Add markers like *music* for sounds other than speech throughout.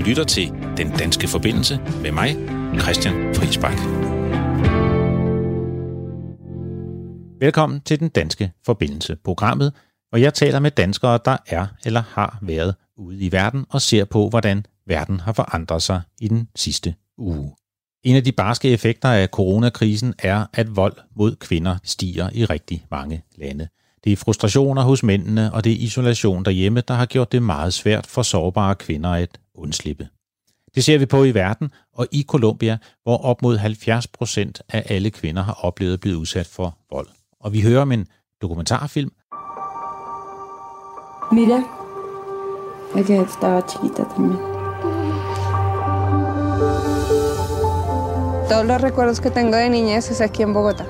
Du lytter til Den Danske Forbindelse med mig, Christian Friisbak. Velkommen til Den Danske Forbindelse, programmet, hvor jeg taler med danskere, der er eller har været ude i verden og ser på, hvordan verden har forandret sig i den sidste uge. En af de barske effekter af coronakrisen er, at vold mod kvinder stiger i rigtig mange lande. Det er frustrationer hos mændene, og det er isolation derhjemme, der har gjort det meget svært for sårbare kvinder at undslippe. Det ser vi på i verden og i Colombia, hvor op mod 70 procent af alle kvinder har oplevet at blive udsat for vold. Og vi hører om en dokumentarfilm. Mira, que estaba chiquita también. Todos los recuerdos que tengo de niñez es aquí en Bogotá.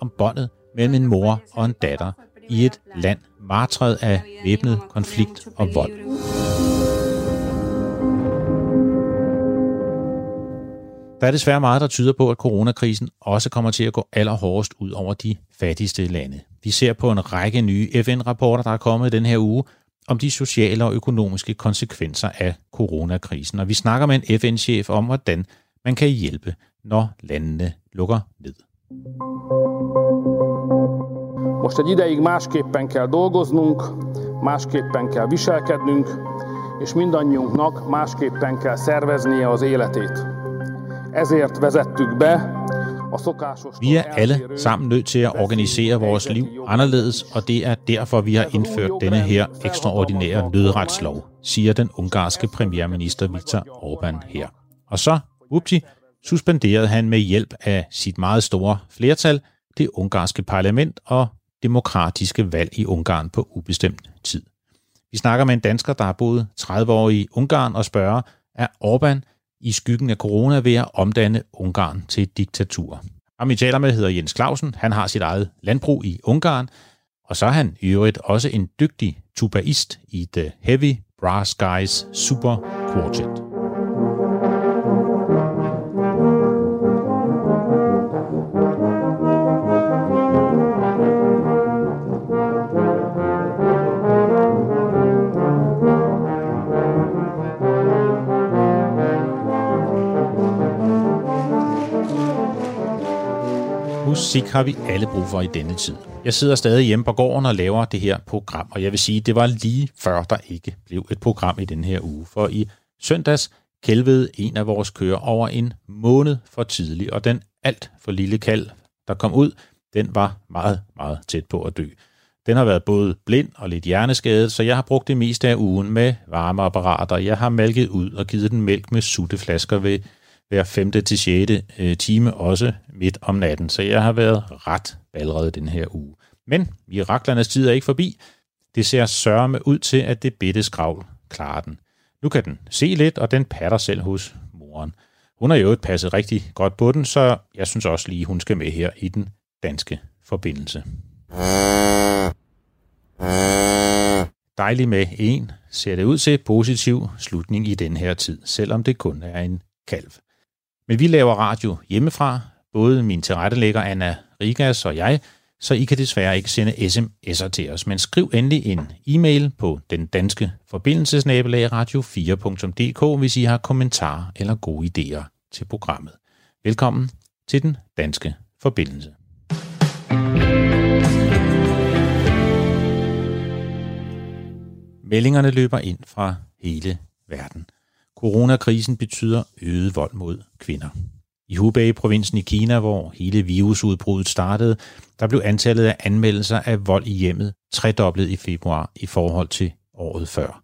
Om båndet mellem en mor og en datter i et land martret af væbnet konflikt og vold. Der er desværre meget, der tyder på, at coronakrisen også kommer til at gå allerhårdest ud over de fattigste lande. Vi ser på en række nye FN-rapporter, der er kommet den her uge, om de sociale og økonomiske konsekvenser af coronakrisen. Og vi snakker med en FN-chef om, hvordan man kan hjælpe, når landene lukker ned. Most egy ideig másképpen kell dolgoznunk, másképpen kell viselkednünk, és mindannyiunknak másképpen kell szerveznie az életét. Ezért vezettük be a. Vi er alle sammen nødt til at organisere vores liv anderledes, og det er derfor, vi har indført denne her ekstraordinære nødretslov, siger den ungarske premierminister Viktor Orbán her. Og så, upti, suspenderede han med hjælp af sit meget store flertal det ungarske parlament og demokratiske valg i Ungarn på ubestemt tid. Vi snakker med en dansker, der har boet 30 år i Ungarn og spørger, er Orbán i skyggen af corona ved at omdanne Ungarn til et diktatur? Ham vi taler med hedder Jens Clausen. Han har sit eget landbrug i Ungarn, og så er han i øvrigt også en dygtig tubaist i The Heavy Brass Guys Super Quartet. Musik har vi alle brug for i denne tid. Jeg sidder stadig hjemme på gården og laver det her program, og jeg vil sige, det var lige før, der ikke blev et program i den her uge. For i søndags kælvede en af vores køer over en måned for tidlig, og den alt for lille kalv, der kom ud, den var meget, meget tæt på at dø. Den har været både blind og lidt hjerneskadet, så jeg har brugt det meste af ugen med varmeapparater. Jeg har malket ud og givet den mælk med sutteflasker ved hver femte til sjette øh, time, også midt om natten. Så jeg har været ret balret den her uge. Men miraklernes tid er ikke forbi. Det ser sørme ud til, at det bitte skravl klarer den. Nu kan den se lidt, og den patter selv hos moren. Hun har jo et passet rigtig godt på den, så jeg synes også lige, hun skal med her i den danske forbindelse. Dejlig med en, ser det ud til positiv slutning i den her tid, selvom det kun er en kalv. Men vi laver radio hjemmefra, både min tilrettelægger Anna Rigas og jeg, så I kan desværre ikke sende sms'er til os. Men skriv endelig en e-mail på den danske forbindelsesnabelag radio4.dk, hvis I har kommentarer eller gode idéer til programmet. Velkommen til den danske forbindelse. Meldingerne løber ind fra hele verden. Coronakrisen betyder øget vold mod kvinder. I Hubei-provinsen i Kina, hvor hele virusudbruddet startede, der blev antallet af anmeldelser af vold i hjemmet tredoblet i februar i forhold til året før.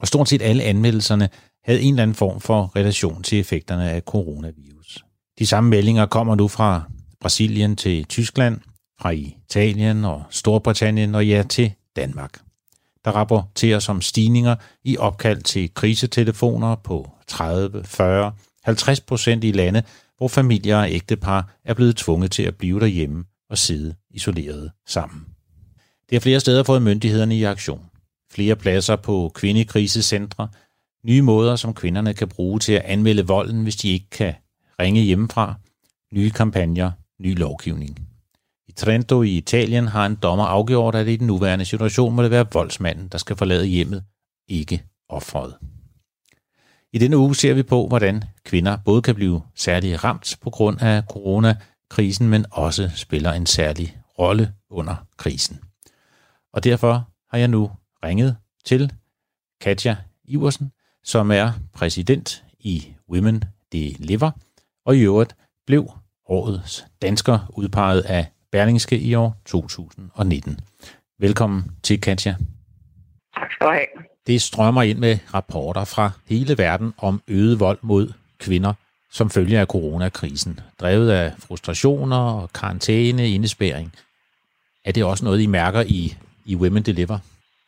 Og stort set alle anmeldelserne havde en eller anden form for relation til effekterne af coronavirus. De samme meldinger kommer nu fra Brasilien til Tyskland, fra Italien og Storbritannien og ja til Danmark der rapporteres om stigninger i opkald til krisetelefoner på 30, 40, 50 procent i lande, hvor familier og ægtepar er blevet tvunget til at blive derhjemme og sidde isoleret sammen. Det har flere steder fået myndighederne i aktion. Flere pladser på kvindekrisecentre, nye måder, som kvinderne kan bruge til at anmelde volden, hvis de ikke kan ringe hjemmefra, nye kampagner, ny lovgivning. I Trento i Italien har en dommer afgjort, at i den nuværende situation må det være voldsmanden, der skal forlade hjemmet, ikke offeret. I denne uge ser vi på, hvordan kvinder både kan blive særligt ramt på grund af coronakrisen, men også spiller en særlig rolle under krisen. Og derfor har jeg nu ringet til Katja Iversen, som er præsident i Women Deliver, og i øvrigt blev årets dansker udpeget af Berlingske i år 2019. Velkommen til Katja. Tak skal du have. Det strømmer ind med rapporter fra hele verden om øget vold mod kvinder som følge af coronakrisen, drevet af frustrationer og karantæne, indespæring. Er det også noget, I mærker i, i Women Deliver?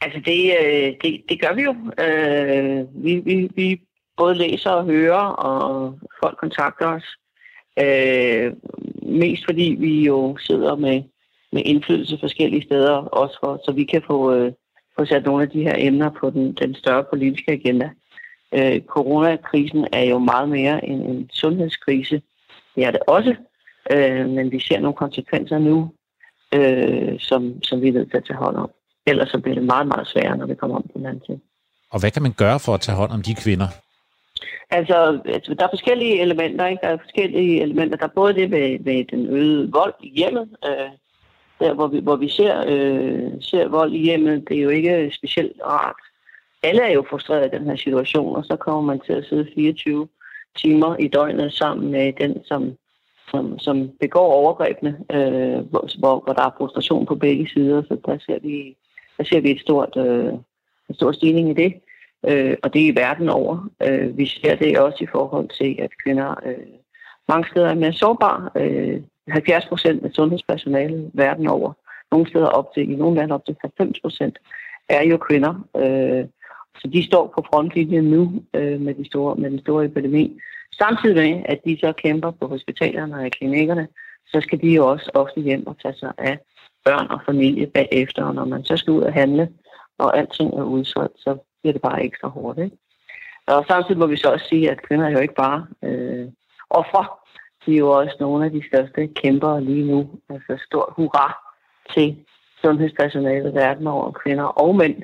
Altså det, øh, det, det gør vi jo. Øh, vi, vi, vi både læser og hører, og folk kontakter os. Øh, mest fordi vi jo sidder med, med indflydelse forskellige steder, også for, så vi kan få, øh, få sat nogle af de her emner på den, den større politiske agenda. Øh, coronakrisen er jo meget mere end en sundhedskrise. Det er det også, øh, men vi ser nogle konsekvenser nu, øh, som, som vi er nødt til at tage hånd om. Ellers så bliver det meget, meget sværere, når vi kommer om på den anden side. Og hvad kan man gøre for at tage hånd om de kvinder? Altså, altså der er forskellige elementer, ikke? Der er forskellige elementer. Der er både det med, med den øgede vold i hjemmet, øh, der hvor vi, hvor vi ser, øh, ser vold i hjemmet. Det er jo ikke specielt rart. Alle er jo frustreret i den her situation, og så kommer man til at sidde 24 timer i døgnet sammen med den, som, som, som begår overgrebene, øh, hvor, hvor der er frustration på begge sider. Så der ser vi, der ser vi et stort, øh, en stor stigning i det. Øh, og det er i verden over. Øh, vi ser det også i forhold til, at kvinder øh, mange steder er mere sårbare. Øh, 70 procent af sundhedspersonalet verden over, nogle steder op til, i nogle lande op til 90 procent, er jo kvinder. Øh, så de står på frontlinjen nu øh, med, de store, med den store epidemi. Samtidig med, at de så kæmper på hospitalerne og i klinikkerne, så skal de jo også ofte hjem og tage sig af børn og familie bagefter. Og når man så skal ud og handle, og alting er udsolgt, så bliver det bare ekstra hårdt. Ikke? Og samtidig må vi så også sige, at kvinder er jo ikke bare øh, ofre de er jo også nogle af de største kæmpere lige nu. Altså stort hurra til sundhedspersonalet verden over kvinder og mænd.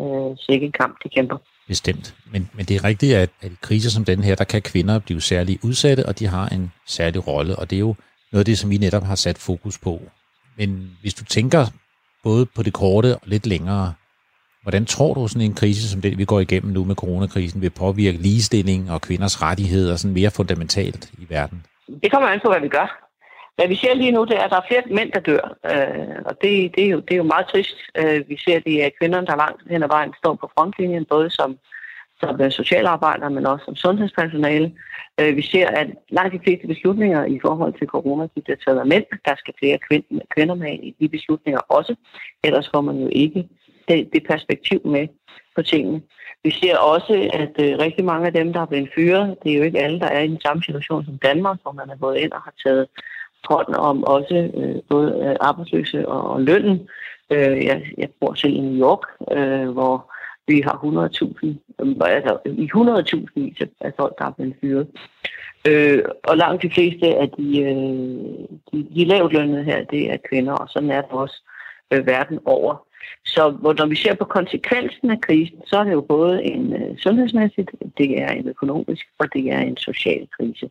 Øh, sikke kamp, de kæmper. Bestemt. Men, men det er rigtigt, at, at i kriser som den her, der kan kvinder blive særligt udsatte, og de har en særlig rolle, og det er jo noget af det, som vi netop har sat fokus på. Men hvis du tænker både på det korte og lidt længere, hvordan tror du, sådan en krise som den, vi går igennem nu med coronakrisen, vil påvirke ligestilling og kvinders rettigheder sådan mere fundamentalt i verden? Det kommer an på, hvad vi gør. Hvad vi ser lige nu, det er, at der er flere mænd, der dør. Øh, og det, det, er jo, det er jo meget trist. Øh, vi ser, at det er kvinderne, der langt hen ad vejen står på frontlinjen, både som, som øh, socialarbejdere, men også som sundhedspersonale. Øh, vi ser, at langt de fleste beslutninger i forhold til corona, de bliver taget af mænd. Der skal flere kvinder med i de beslutninger også. Ellers får man jo ikke det, det perspektiv med på tingene. Vi ser også, at øh, rigtig mange af dem, der er blevet fyret, det er jo ikke alle, der er i den samme situation som Danmark, hvor man er gået ind og har taget hånd om også øh, både øh, arbejdsløse og, og lønnen. Øh, jeg, jeg bor selv i New York, øh, hvor vi har 100.000, øh, altså i 100.000 af folk, der er blevet fyret. Øh, og langt de fleste af de, øh, de, de lavtlønnede her, det er kvinder, og sådan er det også øh, verden over. Så når vi ser på konsekvensen af krisen, så er det jo både en øh, sundhedsmæssigt, det er en økonomisk, og det er en social krise.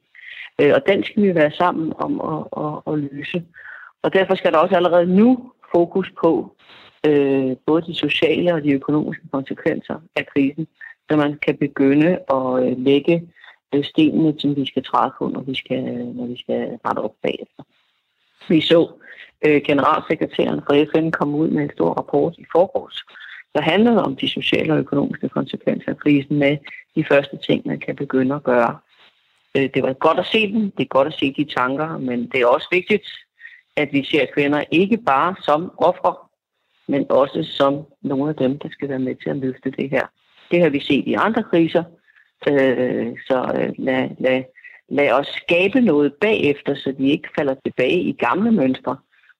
Øh, og den skal vi være sammen om at, at, at løse. Og derfor skal der også allerede nu fokus på øh, både de sociale og de økonomiske konsekvenser af krisen, så man kan begynde at øh, lægge øh, stenene, som vi skal træde på, når vi skal, når vi skal rette op bagefter. Vi så øh, generalsekretæren fra FN kom ud med en stor rapport i forgårs, der handlede om de sociale og økonomiske konsekvenser af krisen med de første ting, man kan begynde at gøre. Øh, det var godt at se dem, det er godt at se de tanker, men det er også vigtigt, at vi ser kvinder ikke bare som ofre, men også som nogle af dem, der skal være med til at løfte det her. Det har vi set i andre kriser, øh, så øh, lad, lad, lad os skabe noget bagefter, så de ikke falder tilbage i gamle mønstre.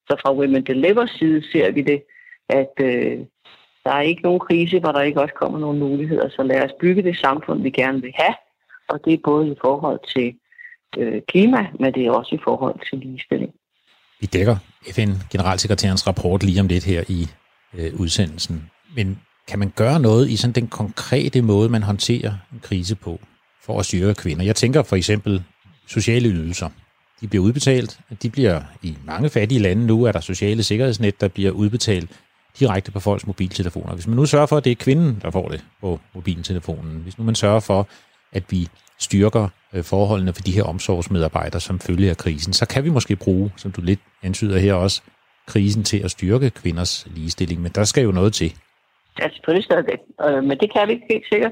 Så fra Women Deliver side ser vi det, at øh, der er ikke nogen krise, hvor der ikke også kommer nogle muligheder. Så lad os bygge det samfund, vi gerne vil have. Og det er både i forhold til øh, klima, men det er også i forhold til ligestilling. Vi dækker FN-generalsekretærens rapport lige om lidt her i øh, udsendelsen. Men kan man gøre noget i sådan den konkrete måde, man håndterer en krise på? For at styre kvinder? Jeg tænker for eksempel sociale ydelser. De bliver udbetalt. De bliver i mange fattige lande nu, er der sociale sikkerhedsnet, der bliver udbetalt direkte på folks mobiltelefoner. Hvis man nu sørger for, at det er kvinden, der får det på mobiltelefonen, hvis nu man sørger for, at vi styrker øh, forholdene for de her omsorgsmedarbejdere som følge af krisen, så kan vi måske bruge, som du lidt antyder her også, krisen til at styrke kvinders ligestilling. Men der skal jo noget til. Ja, selvfølgelig skal det. sted, øh, men det kan vi ikke helt sikkert.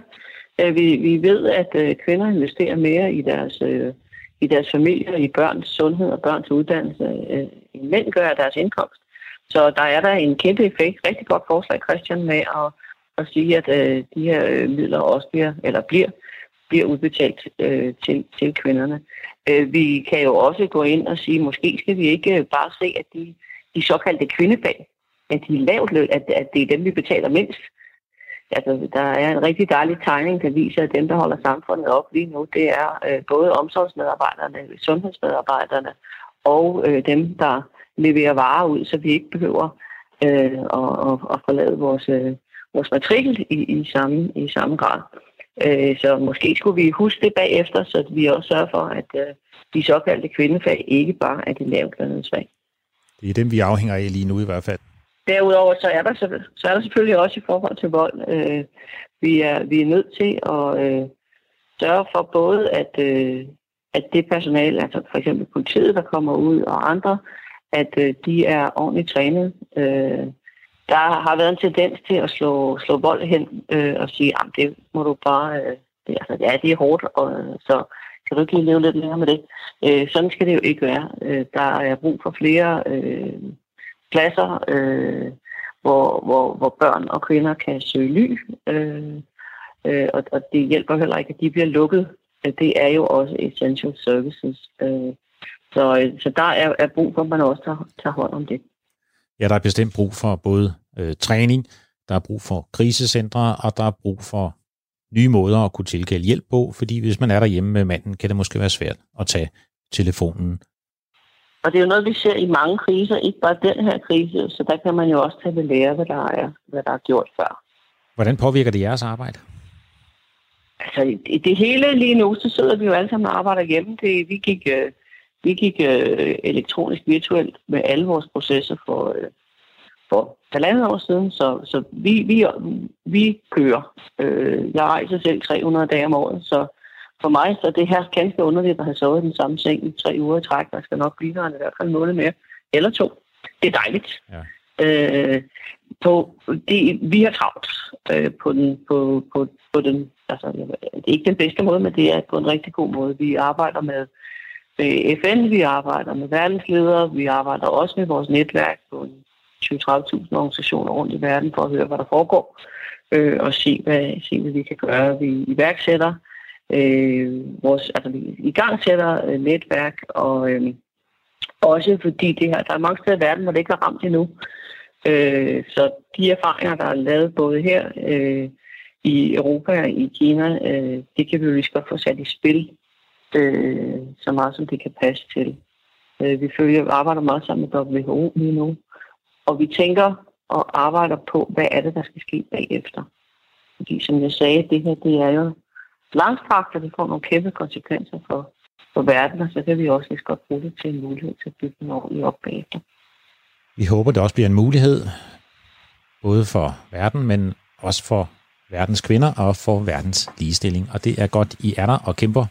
Øh, vi, vi ved, at øh, kvinder investerer mere i deres, øh, i deres familie, i børns sundhed og børns uddannelse, øh, end mænd gør af deres indkomst. Så der er der en kæmpe effekt. Rigtig godt forslag, Christian, med at, at sige, at de her midler også bliver, eller bliver bliver udbetalt øh, til, til kvinderne. Øh, vi kan jo også gå ind og sige, måske skal vi ikke bare se, at de, de såkaldte kvindefag, at de er lavt løn, at, at det er dem, vi betaler mindst. Altså, der er en rigtig dejlig tegning, der viser, at dem, der holder samfundet op lige nu, det er øh, både omsorgsmedarbejderne, sundhedsmedarbejderne og øh, dem, der leverer varer ud, så vi ikke behøver øh, at, at, at forlade vores, øh, vores matrikel i, i, samme, i samme grad. Øh, så måske skulle vi huske det bagefter, så vi også sørger for, at øh, de såkaldte kvindefag ikke bare er de lavtlønnede fag. Det er dem, vi afhænger af lige nu i hvert fald. Derudover så er der, så er der selvfølgelig også i forhold til vold. Øh, vi, er, vi er nødt til at øh, sørge for både, at, øh, at det personale, altså for eksempel politiet, der kommer ud, og andre, at øh, de er ordentligt trænet. Øh, der har været en tendens til at slå, slå vold hen øh, og sige, at det må du bare... Øh, det, altså, ja, det er hårdt, og, øh, så kan du ikke lige leve lidt længere med det? Øh, sådan skal det jo ikke være. Øh, der er brug for flere øh, pladser, øh, hvor, hvor, hvor børn og kvinder kan søge ly, øh, øh, og, og det hjælper heller ikke, at de bliver lukket. Øh, det er jo også essential services. Øh, så, øh, så der er, er brug for, at man også tager, tager hånd om det. Ja, der er bestemt brug for både øh, træning, der er brug for krisecentre, og der er brug for nye måder at kunne tilkalde hjælp på, fordi hvis man er derhjemme med manden, kan det måske være svært at tage telefonen. Og det er jo noget, vi ser i mange kriser, ikke bare den her krise, så der kan man jo også tage ved lære, hvad der er, hvad der er gjort før. Hvordan påvirker det jeres arbejde? Altså, i det hele lige nu, så sidder vi jo alle sammen og arbejder hjemme. Det, vi gik øh, vi gik øh, elektronisk virtuelt med alle vores processer for, øh, for halvandet år siden, så, så vi, vi, vi kører. Øh, jeg rejser selv 300 dage om året, så for mig så det her ganske underligt at have sovet i den samme seng i tre uger i træk. Der skal nok blive der i hvert fald en måned mere, eller to. Det er dejligt. Ja. Øh, på, det, vi har travlt øh, på, den, på, på, på den, altså det er ikke den bedste måde, men det er på en rigtig god måde. Vi arbejder med med FN, vi arbejder med verdensledere, vi arbejder også med vores netværk på 20-30.000 organisationer rundt i verden for at høre, hvad der foregår, øh, og se hvad, se, hvad vi kan gøre. Vi iværksætter øh, Øh, vores, altså vi i gang sætter øh, netværk, og øh, også fordi det her, der er mange steder i verden, hvor det ikke er ramt endnu. Øh, så de erfaringer, der er lavet både her øh, i Europa og i Kina, øh, det kan vi jo lige godt få sat i spil øh, så meget som det kan passe til. Øh, vi følger, arbejder meget sammen med WHO lige nu, og vi tænker og arbejder på, hvad er det, der skal ske bagefter. Fordi som jeg sagde, det her det er jo langstrakt, og det får nogle kæmpe konsekvenser for, for verden, og så kan vi også lige godt bruge det til en mulighed til at bygge en ordentlig op bagefter. Vi håber, det også bliver en mulighed, både for verden, men også for verdens kvinder og for verdens ligestilling. Og det er godt, I er der og kæmper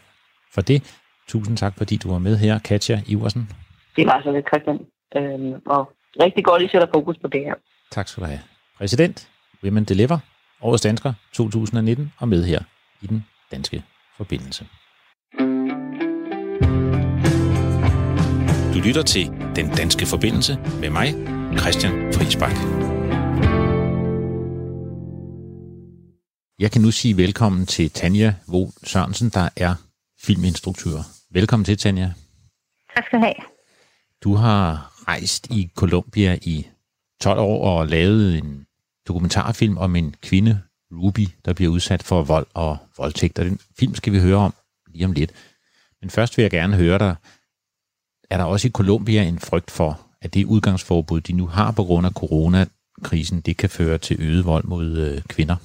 for det. Tusind tak, fordi du var med her, Katja Iversen. Det var så lidt, Christian. Øhm, og rigtig godt, I sætter fokus på det her. Tak skal du have. Præsident, Women Deliver, Årets Dansker 2019, og med her i den danske forbindelse. Du lytter til Den Danske Forbindelse med mig, Christian Friisbak. Jeg kan nu sige velkommen til Tanja Vo Sørensen, der er filminstruktør. Velkommen til, Tanja. Tak skal du have. Du har rejst i Colombia i 12 år og lavet en dokumentarfilm om en kvinde, Ruby, der bliver udsat for vold og voldtægt. Og den film skal vi høre om lige om lidt. Men først vil jeg gerne høre dig, er der også i Colombia en frygt for, at det udgangsforbud, de nu har på grund af coronakrisen, det kan føre til øget vold mod øh, kvinder?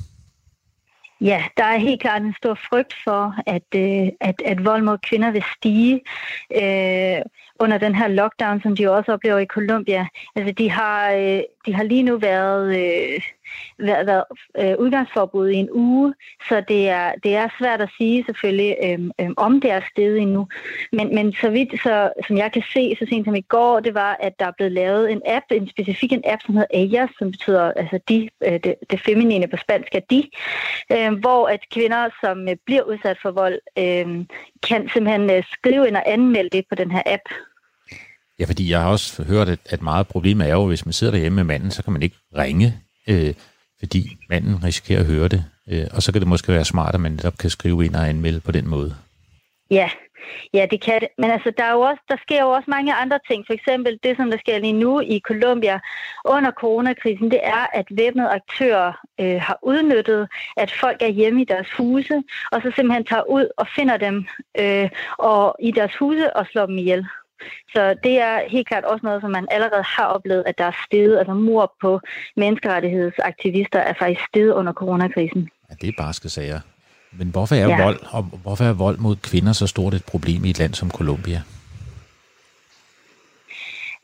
Ja, der er helt klart en stor frygt for, at, øh, at, at vold mod kvinder vil stige øh, under den her lockdown, som de også oplever i Colombia. Altså, de har, øh, de har lige nu været, øh, været, været øh, udgangsforbud i en uge, så det er, det er svært at sige selvfølgelig, øh, øh, om det er sted endnu. Men, men så vidt, så, som jeg kan se, så sent som i går, det var, at der er blevet lavet en app, en specifik en app, som hedder Ellas, som betyder altså de, øh, det, det feminine på spansk er de, øh, hvor at kvinder, som øh, bliver udsat for vold, øh, kan simpelthen øh, skrive ind og anmelde det på den her app. Ja, fordi jeg har også hørt, at, at meget problem er jo, hvis man sidder derhjemme med manden, så kan man ikke ringe, øh, fordi manden risikerer at høre det. Øh, og så kan det måske være smart, at man netop kan skrive ind og anmelde på den måde. Ja, ja det kan det. Men altså, der, er jo også, der sker jo også mange andre ting. For eksempel det, som der sker lige nu i Colombia under coronakrisen, det er, at væbnede aktører øh, har udnyttet, at folk er hjemme i deres huse, og så simpelthen tager ud og finder dem øh, og i deres huse og slår dem ihjel. Så det er helt klart også noget, som man allerede har oplevet, at der er steget, altså mor på menneskerettighedsaktivister er faktisk steget under coronakrisen. Ja, det er barske sager. Men hvorfor er ja. vold, og hvorfor er vold mod kvinder så stort et problem i et land som Colombia?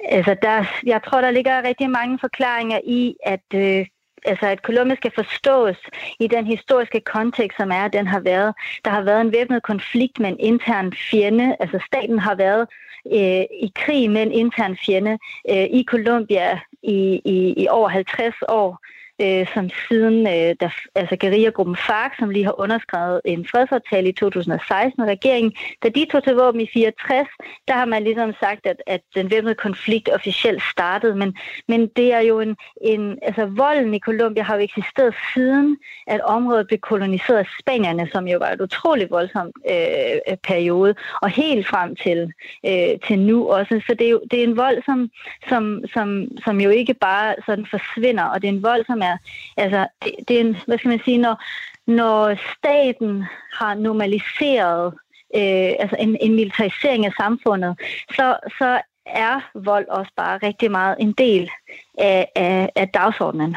Altså, der, jeg tror, der ligger rigtig mange forklaringer i, at øh, altså at Colombia skal forstås i den historiske kontekst, som er, at den har været. Der har været en væbnet konflikt med en intern fjende. Altså staten har været øh, i krig med en intern fjende øh, i Colombia i, i, i over 50 år øh, som siden øh, der, altså guerillagruppen FARC, som lige har underskrevet en fredsaftale i 2016 med regeringen, da de tog til våben i 64, der har man ligesom sagt, at, at den væbnede konflikt officielt startede, men, men det er jo en, en, altså volden i Colombia har jo eksisteret siden, at området blev koloniseret af spanierne, som jo var et utroligt voldsom øh, periode, og helt frem til, øh, til nu også. Så det er jo det er en vold, som, som, som, som jo ikke bare sådan forsvinder, og det er en vold, som er, altså, det, det er en, hvad skal man sige, når, når staten har normaliseret øh, altså en, en militarisering af samfundet, så, så er vold også bare rigtig meget en del af, af, af dagsordenen.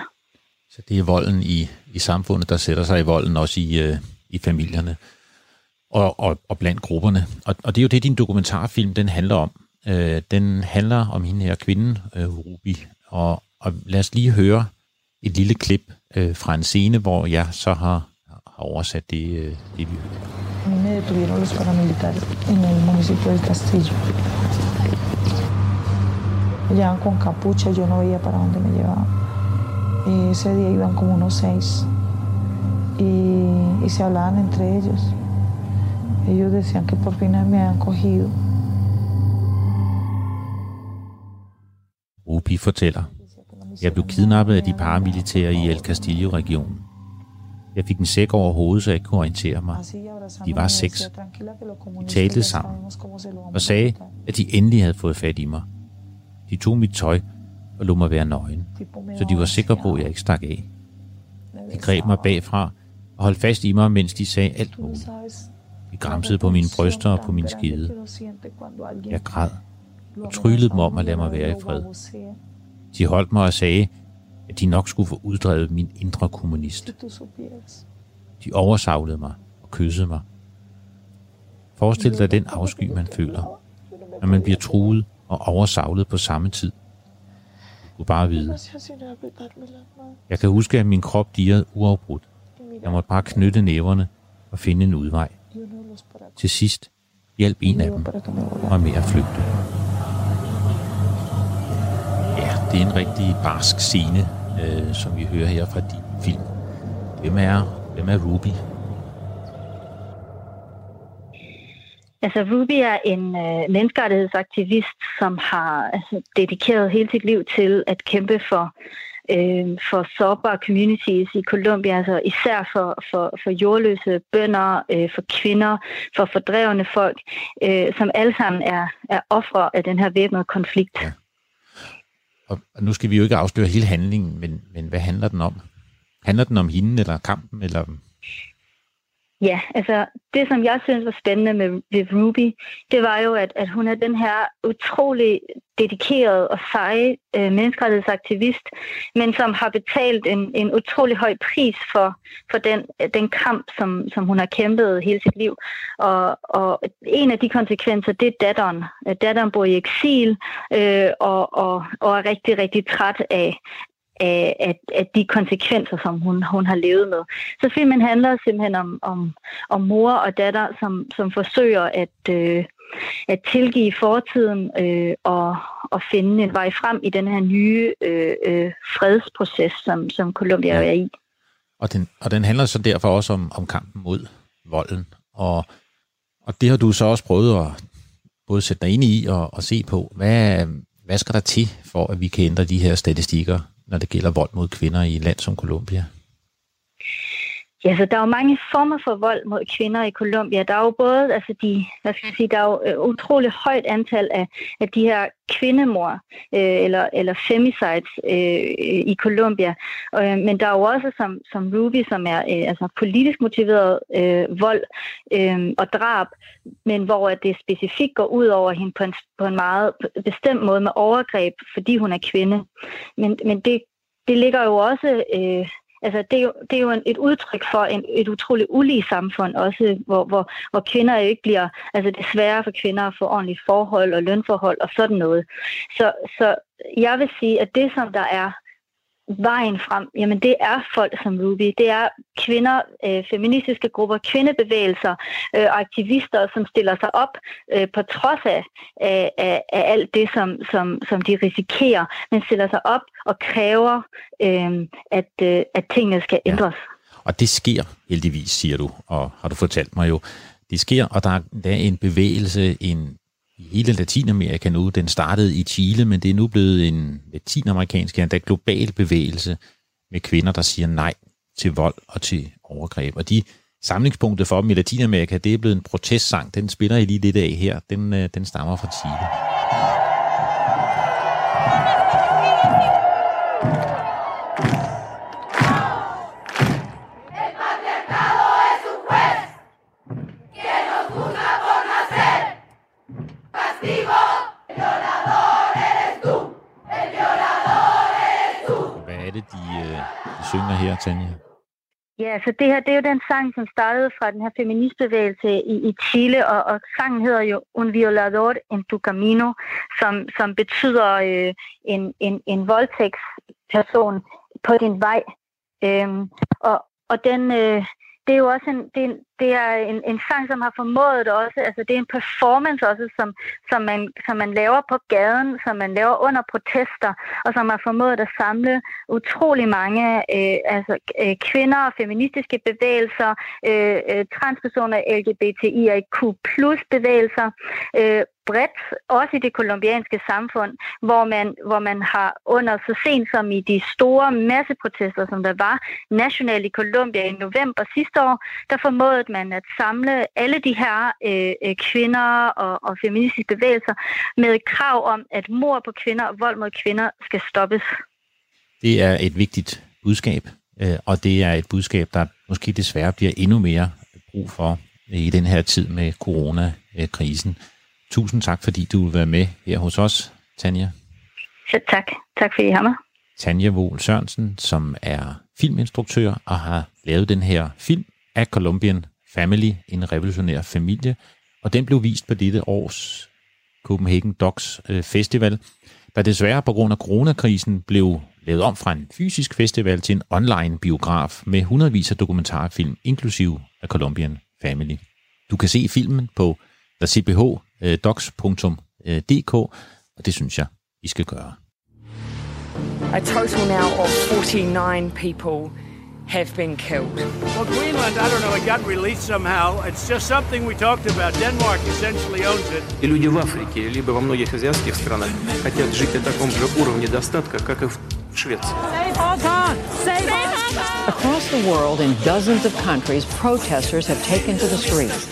Så det er volden i, i samfundet, der sætter sig i volden også i, øh, i familierne og, og, og blandt grupperne. Og, og det er jo det, din dokumentarfilm den handler om. Øh, den handler om hende her kvinde, øh, Ruby. Og, og lad os lige høre et lille klip øh, fra en scene, hvor jeg så har, har oversat det, øh, det vi mí me detuvieron los paramilitares en el municipio del Castillo. Llevaban con capucha, yo no veía para dónde me llevaban. Ese día iban como unos seis y, y se hablaban entre ellos. Ellos decían que por fin me habían cogido. Ruby fortæller, jeg blev kidnappet af de paramilitære i El Castillo-regionen. Jeg fik en sæk over hovedet, så jeg kunne orientere mig. De var seks. De talte sammen og sagde, at de endelig havde fået fat i mig. De tog mit tøj og lod mig være nøgen, så de var sikre på, at jeg ikke stak af. De greb mig bagfra og holdt fast i mig, mens de sagde alt muligt. De græmsede på mine bryster og på min skede. Jeg græd og tryllede dem om at lade mig være i fred. De holdt mig og sagde, at de nok skulle få uddrevet min indre kommunist. De oversavlede mig og kyssede mig. Forestil dig den afsky, man føler, når man bliver truet og oversavlet på samme tid. Du kunne bare vide. Jeg kan huske, at min krop dirrede uafbrudt. Jeg måtte bare knytte næverne og finde en udvej. Til sidst hjalp en af dem og med at flygte det er en rigtig barsk scene, øh, som vi hører her fra din film. Hvem er, hvem er Ruby? Altså Ruby er en øh, menneskerettighedsaktivist, som har altså, dedikeret hele sit liv til at kæmpe for øh, for sårbare communities i Colombia, altså især for, for, for jordløse bønder, øh, for kvinder, for fordrevne folk, øh, som alle sammen er, er ofre af den her væbnede konflikt. Ja. Og nu skal vi jo ikke afsløre hele handlingen, men, men hvad handler den om? Handler den om hende, eller kampen, eller... Ja, altså det, som jeg synes var spændende med, med Ruby, det var jo, at, at hun er den her utrolig dedikeret og seje øh, menneskerettighedsaktivist, men som har betalt en, en utrolig høj pris for, for den, den kamp, som, som hun har kæmpet hele sit liv. Og, og en af de konsekvenser, det er datteren. Datteren bor i eksil øh, og, og, og er rigtig, rigtig træt af, af, af, af de konsekvenser, som hun, hun har levet med. Så filmen handler simpelthen om, om, om mor og datter, som, som forsøger at, øh, at tilgive fortiden øh, og, og finde en vej frem i den her nye øh, øh, fredsproces, som, som Colombia ja. er i. Og den, og den handler så derfor også om, om kampen mod volden. Og, og det har du så også prøvet at både sætte dig ind i og, og se på. Hvad, hvad skal der til, for at vi kan ændre de her statistikker når det gælder vold mod kvinder i et land som Colombia? Ja, så der er jo mange former for vold mod kvinder i Colombia. Der er jo både, altså de, hvad skal jeg sige, der er jo øh, utroligt højt antal af, af de her kvindemor øh, eller, eller femicides øh, i Colombia. Øh, men der er jo også som, som Ruby, som er øh, altså politisk motiveret øh, vold øh, og drab, men hvor at det specifikt går ud over hende på en, på en meget bestemt måde med overgreb, fordi hun er kvinde. Men, men det, det ligger jo også... Øh, Altså, det er jo, det er jo en, et udtryk for en, et utroligt ulige samfund også, hvor, hvor, hvor kvinder jo ikke bliver, altså det er sværere for kvinder at få ordentlige forhold og lønforhold og sådan noget. Så, så jeg vil sige, at det som der er vejen frem, jamen det er folk som Ruby. Det er kvinder, øh, feministiske grupper, kvindebevægelser, øh, aktivister, som stiller sig op øh, på trods af, af, af, af alt det, som, som, som de risikerer, men stiller sig op og kræver, øh, at, øh, at tingene skal ændres. Ja. Og det sker heldigvis, siger du, og har du fortalt mig jo. Det sker, og er, der er en bevægelse, en i hele Latinamerika nu. Den startede i Chile, men det er nu blevet en latinamerikansk, endda global bevægelse med kvinder, der siger nej til vold og til overgreb. Og de samlingspunkter for dem i Latinamerika, det er blevet en protestsang. Den spiller I lige lidt af her. Den, øh, den stammer fra Chile. Synger her, Tanja? Ja, så det her det er jo den sang, som startede fra den her feministbevægelse i, i Chile, og, og sangen hedder jo Un violador en tu camino, som, som betyder øh, en, en, en voldtægtsperson på din vej. Øhm, og, og den, øh, det er jo også en, det, det er en, en sang, som har formået det også. Altså, det er en performance også, som, som, man, som man laver på gaden, som man laver under protester, og som har formået at samle utrolig mange øh, altså, øh, kvinder og feministiske bevægelser, øh, øh, transpersoner, LGBTIQ plus bevægelser, øh, bredt, også i det kolumbianske samfund, hvor man, hvor man har under så sent som i de store masseprotester, som der var nationalt i Colombia i november sidste år, der formåede man at samle alle de her øh, øh, kvinder og, og feministiske bevægelser med et krav om, at mor på kvinder og vold mod kvinder skal stoppes. Det er et vigtigt budskab, øh, og det er et budskab, der måske desværre bliver endnu mere brug for i den her tid med coronakrisen. Tusind tak, fordi du vil være med her hos os, Tanja. Selv tak. Tak fordi I har mig. Tanja Wohl Sørensen, som er filminstruktør og har lavet den her film af Colombian Family, en revolutionær familie, og den blev vist på dette års Copenhagen Docs øh, Festival, der desværre på grund af coronakrisen blev lavet om fra en fysisk festival til en online biograf med hundredvis af dokumentarfilm, inklusive af Colombian Family. Du kan se filmen på cbhdocs.dk, øh, øh, og det synes jeg, I skal gøre. A total now of 49 people have been killed. Well, Greenland, I don't know, it got released somehow. It's just something we talked about. Denmark essentially owns it. И люди в Африке, либо во многих азиатских странах хотят жить на таком же уровне достатка, как и в Швеции. Across the world, in dozens of countries, protesters have taken to the streets.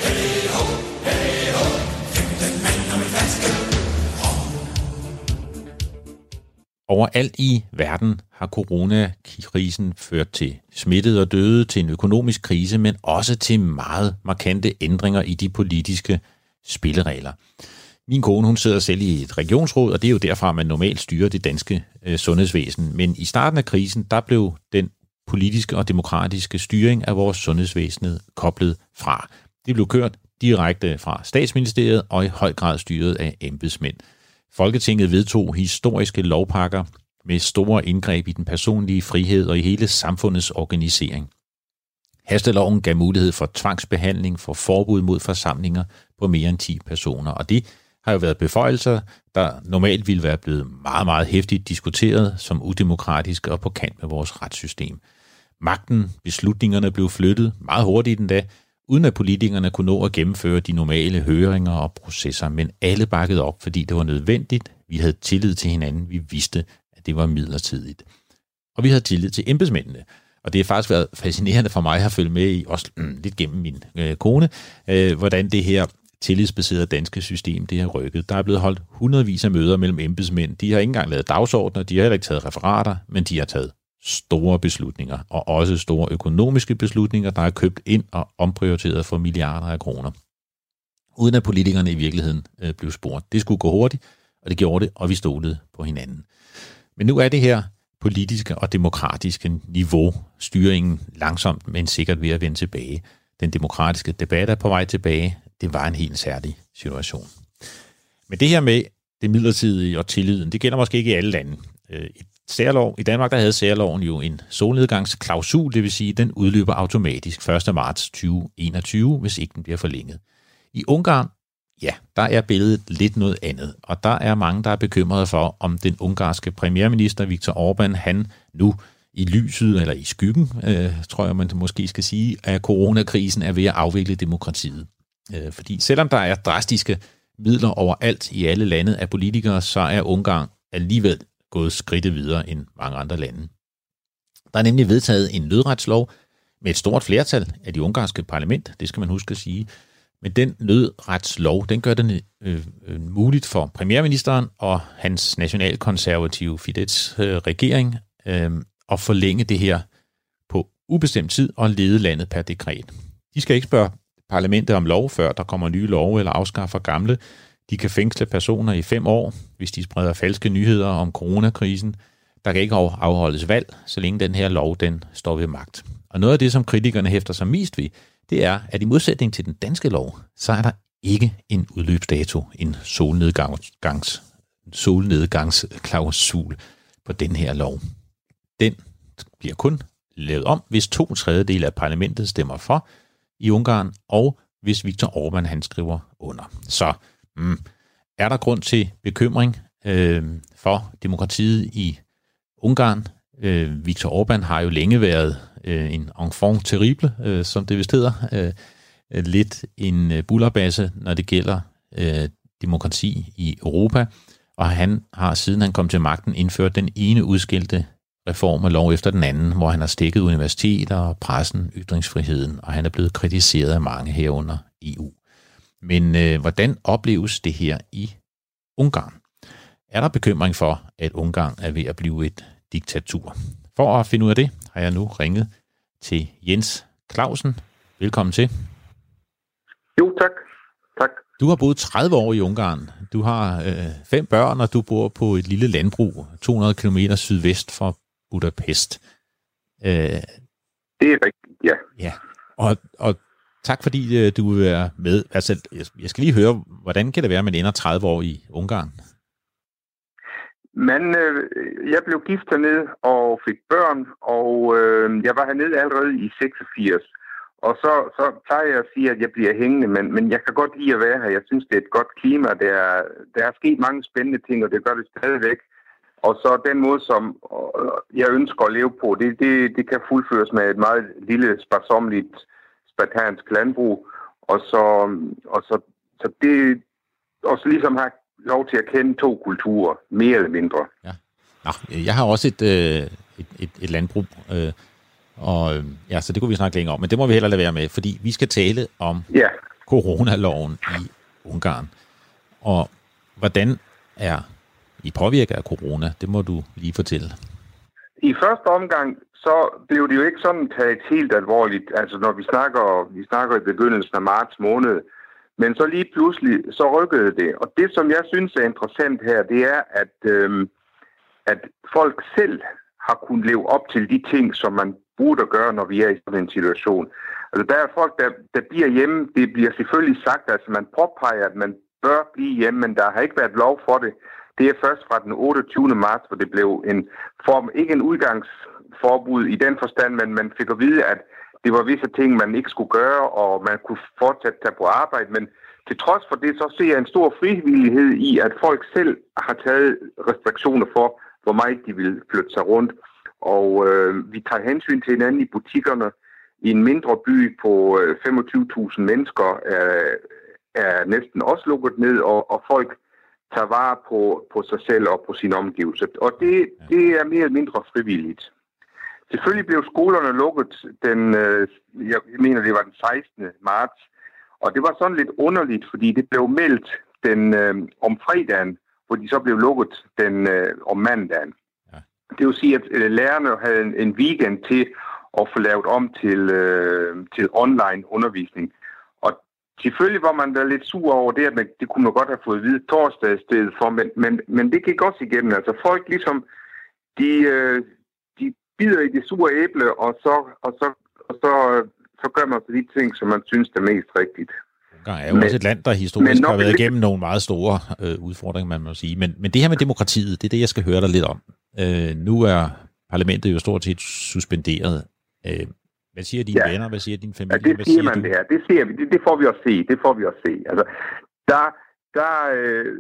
Overalt i verden har coronakrisen ført til smittede og døde, til en økonomisk krise, men også til meget markante ændringer i de politiske spilleregler. Min kone hun sidder selv i et regionsråd, og det er jo derfra, man normalt styrer det danske øh, sundhedsvæsen. Men i starten af krisen, der blev den politiske og demokratiske styring af vores sundhedsvæsen koblet fra. Det blev kørt direkte fra statsministeriet og i høj grad styret af embedsmænd. Folketinget vedtog historiske lovpakker med store indgreb i den personlige frihed og i hele samfundets organisering. Hasteloven gav mulighed for tvangsbehandling for forbud mod forsamlinger på mere end 10 personer, og det har jo været beføjelser, der normalt ville være blevet meget, meget hæftigt diskuteret som udemokratiske og på kant med vores retssystem. Magten, beslutningerne blev flyttet meget hurtigt endda uden at politikerne kunne nå at gennemføre de normale høringer og processer, men alle bakkede op, fordi det var nødvendigt. Vi havde tillid til hinanden. Vi vidste, at det var midlertidigt. Og vi havde tillid til embedsmændene. Og det har faktisk været fascinerende for mig at følge med i, også mm, *clears throat* lidt gennem min øh, kone, øh, hvordan det her tillidsbaserede danske system, det har rykket. Der er blevet holdt hundredvis af møder mellem embedsmænd. De har ikke engang lavet dagsordner, de har heller ikke taget referater, men de har taget store beslutninger, og også store økonomiske beslutninger, der er købt ind og omprioriteret for milliarder af kroner. Uden at politikerne i virkeligheden øh, blev spurgt. Det skulle gå hurtigt, og det gjorde det, og vi stolede på hinanden. Men nu er det her politiske og demokratiske niveau, styringen langsomt, men sikkert ved at vende tilbage. Den demokratiske debat er på vej tilbage. Det var en helt særlig situation. Men det her med det midlertidige og tilliden, det gælder måske ikke i alle lande. Øh, Et særlov, i Danmark der havde særloven jo en solnedgangsklausul, det vil sige, den udløber automatisk 1. marts 2021, hvis ikke den bliver forlænget. I Ungarn, ja, der er billedet lidt noget andet, og der er mange, der er bekymrede for, om den ungarske premierminister Viktor Orbán, han nu i lyset, eller i skyggen, øh, tror jeg, man måske skal sige, at coronakrisen er ved at afvikle demokratiet. Øh, fordi selvom der er drastiske midler overalt i alle lande af politikere, så er Ungarn alligevel gået skridtet videre end mange andre lande. Der er nemlig vedtaget en nødretslov med et stort flertal af de ungarske parlament, det skal man huske at sige. Men den nødretslov, den gør det øh, øh, muligt for premierministeren og hans nationalkonservative Fidesz øh, regering øh, at forlænge det her på ubestemt tid og lede landet per dekret. De skal ikke spørge parlamentet om lov, før der kommer nye love eller afskaffer gamle. De kan fængsle personer i fem år, hvis de spreder falske nyheder om coronakrisen. Der kan ikke afholdes valg, så længe den her lov den står ved magt. Og noget af det, som kritikerne hæfter sig mest ved, det er, at i modsætning til den danske lov, så er der ikke en udløbsdato, en solnedgangs, solnedgangsklausul på den her lov. Den bliver kun lavet om, hvis to tredjedele af parlamentet stemmer for i Ungarn, og hvis Viktor Orbán han skriver under. Så Mm. Er der grund til bekymring øh, for demokratiet i Ungarn? Øh, Viktor Orbán har jo længe været øh, en enfant terrible, øh, som det vist hedder. Øh, lidt en øh, bullerbasse, når det gælder øh, demokrati i Europa. Og han har, siden han kom til magten, indført den ene udskilte reform og lov efter den anden, hvor han har stikket universiteter, pressen, ytringsfriheden, og han er blevet kritiseret af mange herunder EU. Men øh, hvordan opleves det her i Ungarn? Er der bekymring for, at Ungarn er ved at blive et diktatur? For at finde ud af det, har jeg nu ringet til Jens Clausen. Velkommen til. Jo, tak. tak. Du har boet 30 år i Ungarn. Du har øh, fem børn, og du bor på et lille landbrug 200 km sydvest for Budapest. Øh, det er rigtigt, ja. Ja, og, og Tak fordi øh, du vil være med. Altså, jeg skal lige høre, hvordan kan det være, at man ender 30 år i Ungarn? Men øh, jeg blev gift hernede og fik børn, og øh, jeg var hernede allerede i 86. Og så, så tager jeg at sige, at jeg bliver hængende, men, men jeg kan godt lide at være her. Jeg synes, det er et godt klima. Der er, der er sket mange spændende ting, og det gør det stadigvæk. Og så den måde, som øh, jeg ønsker at leve på, det, det, det kan fuldføres med et meget lille, sparsomligt spartansk landbrug, og så, og så, så det også ligesom har lov til at kende to kulturer, mere eller mindre. Ja. Nå, jeg har også et, øh, et, et, et landbrug, øh, og øh, ja, så det kunne vi snakke længere om, men det må vi heller lade være med, fordi vi skal tale om ja. coronaloven i Ungarn. Og hvordan er I påvirker af corona, det må du lige fortælle. I første omgang, så blev det jo ikke sådan taget helt alvorligt, altså når vi snakker, vi snakker i begyndelsen af marts måned, men så lige pludselig, så rykkede det. Og det, som jeg synes er interessant her, det er, at, øhm, at folk selv har kunnet leve op til de ting, som man burde gøre, når vi er i sådan en situation. Altså, der er folk, der, der bliver hjemme. Det bliver selvfølgelig sagt, altså man påpeger, at man bør blive hjemme, men der har ikke været lov for det. Det er først fra den 28. marts, hvor det blev en form, ikke en udgangsforbud i den forstand, men man fik at vide, at det var visse ting, man ikke skulle gøre, og man kunne fortsat tage på arbejde, men til trods for det, så ser jeg en stor frivillighed i, at folk selv har taget restriktioner for, hvor meget de vil flytte sig rundt. Og øh, vi tager hensyn til hinanden i butikkerne. I en mindre by på øh, 25.000 mennesker er, er næsten også lukket ned, og, og folk tager vare på, på sig selv og på sin omgivelse. Og det, det er mere eller mindre frivilligt. Selvfølgelig blev skolerne lukket den, øh, jeg mener det var den 16. marts, og det var sådan lidt underligt, fordi det blev meldt den øh, om fredagen, hvor de så blev lukket den øh, om mandagen. Ja. Det vil sige, at øh, lærerne havde en, en weekend til at få lavet om til, øh, til online undervisning. Og selvfølgelig var man da lidt sur over det, at man, det kunne man godt have fået at vide torsdag i stedet for, men, men, men det gik også igennem. Altså folk ligesom, de, øh, de bider i det sure æble, og så, og så, og så, så gør man så de ting, som man synes er mest rigtigt. Ungarn er jo men, også et land, der historisk har været igennem nogle meget store øh, udfordringer, man må sige. Men, men det her med demokratiet, det er det, jeg skal høre dig lidt om. Øh, nu er parlamentet jo stort set suspenderet. Øh, hvad siger dine ja. venner? Hvad siger din familie? Ja, det siger, siger man du? det her. Det, siger vi. Det, det får vi også se. Det får vi også se. Altså, der, der, øh,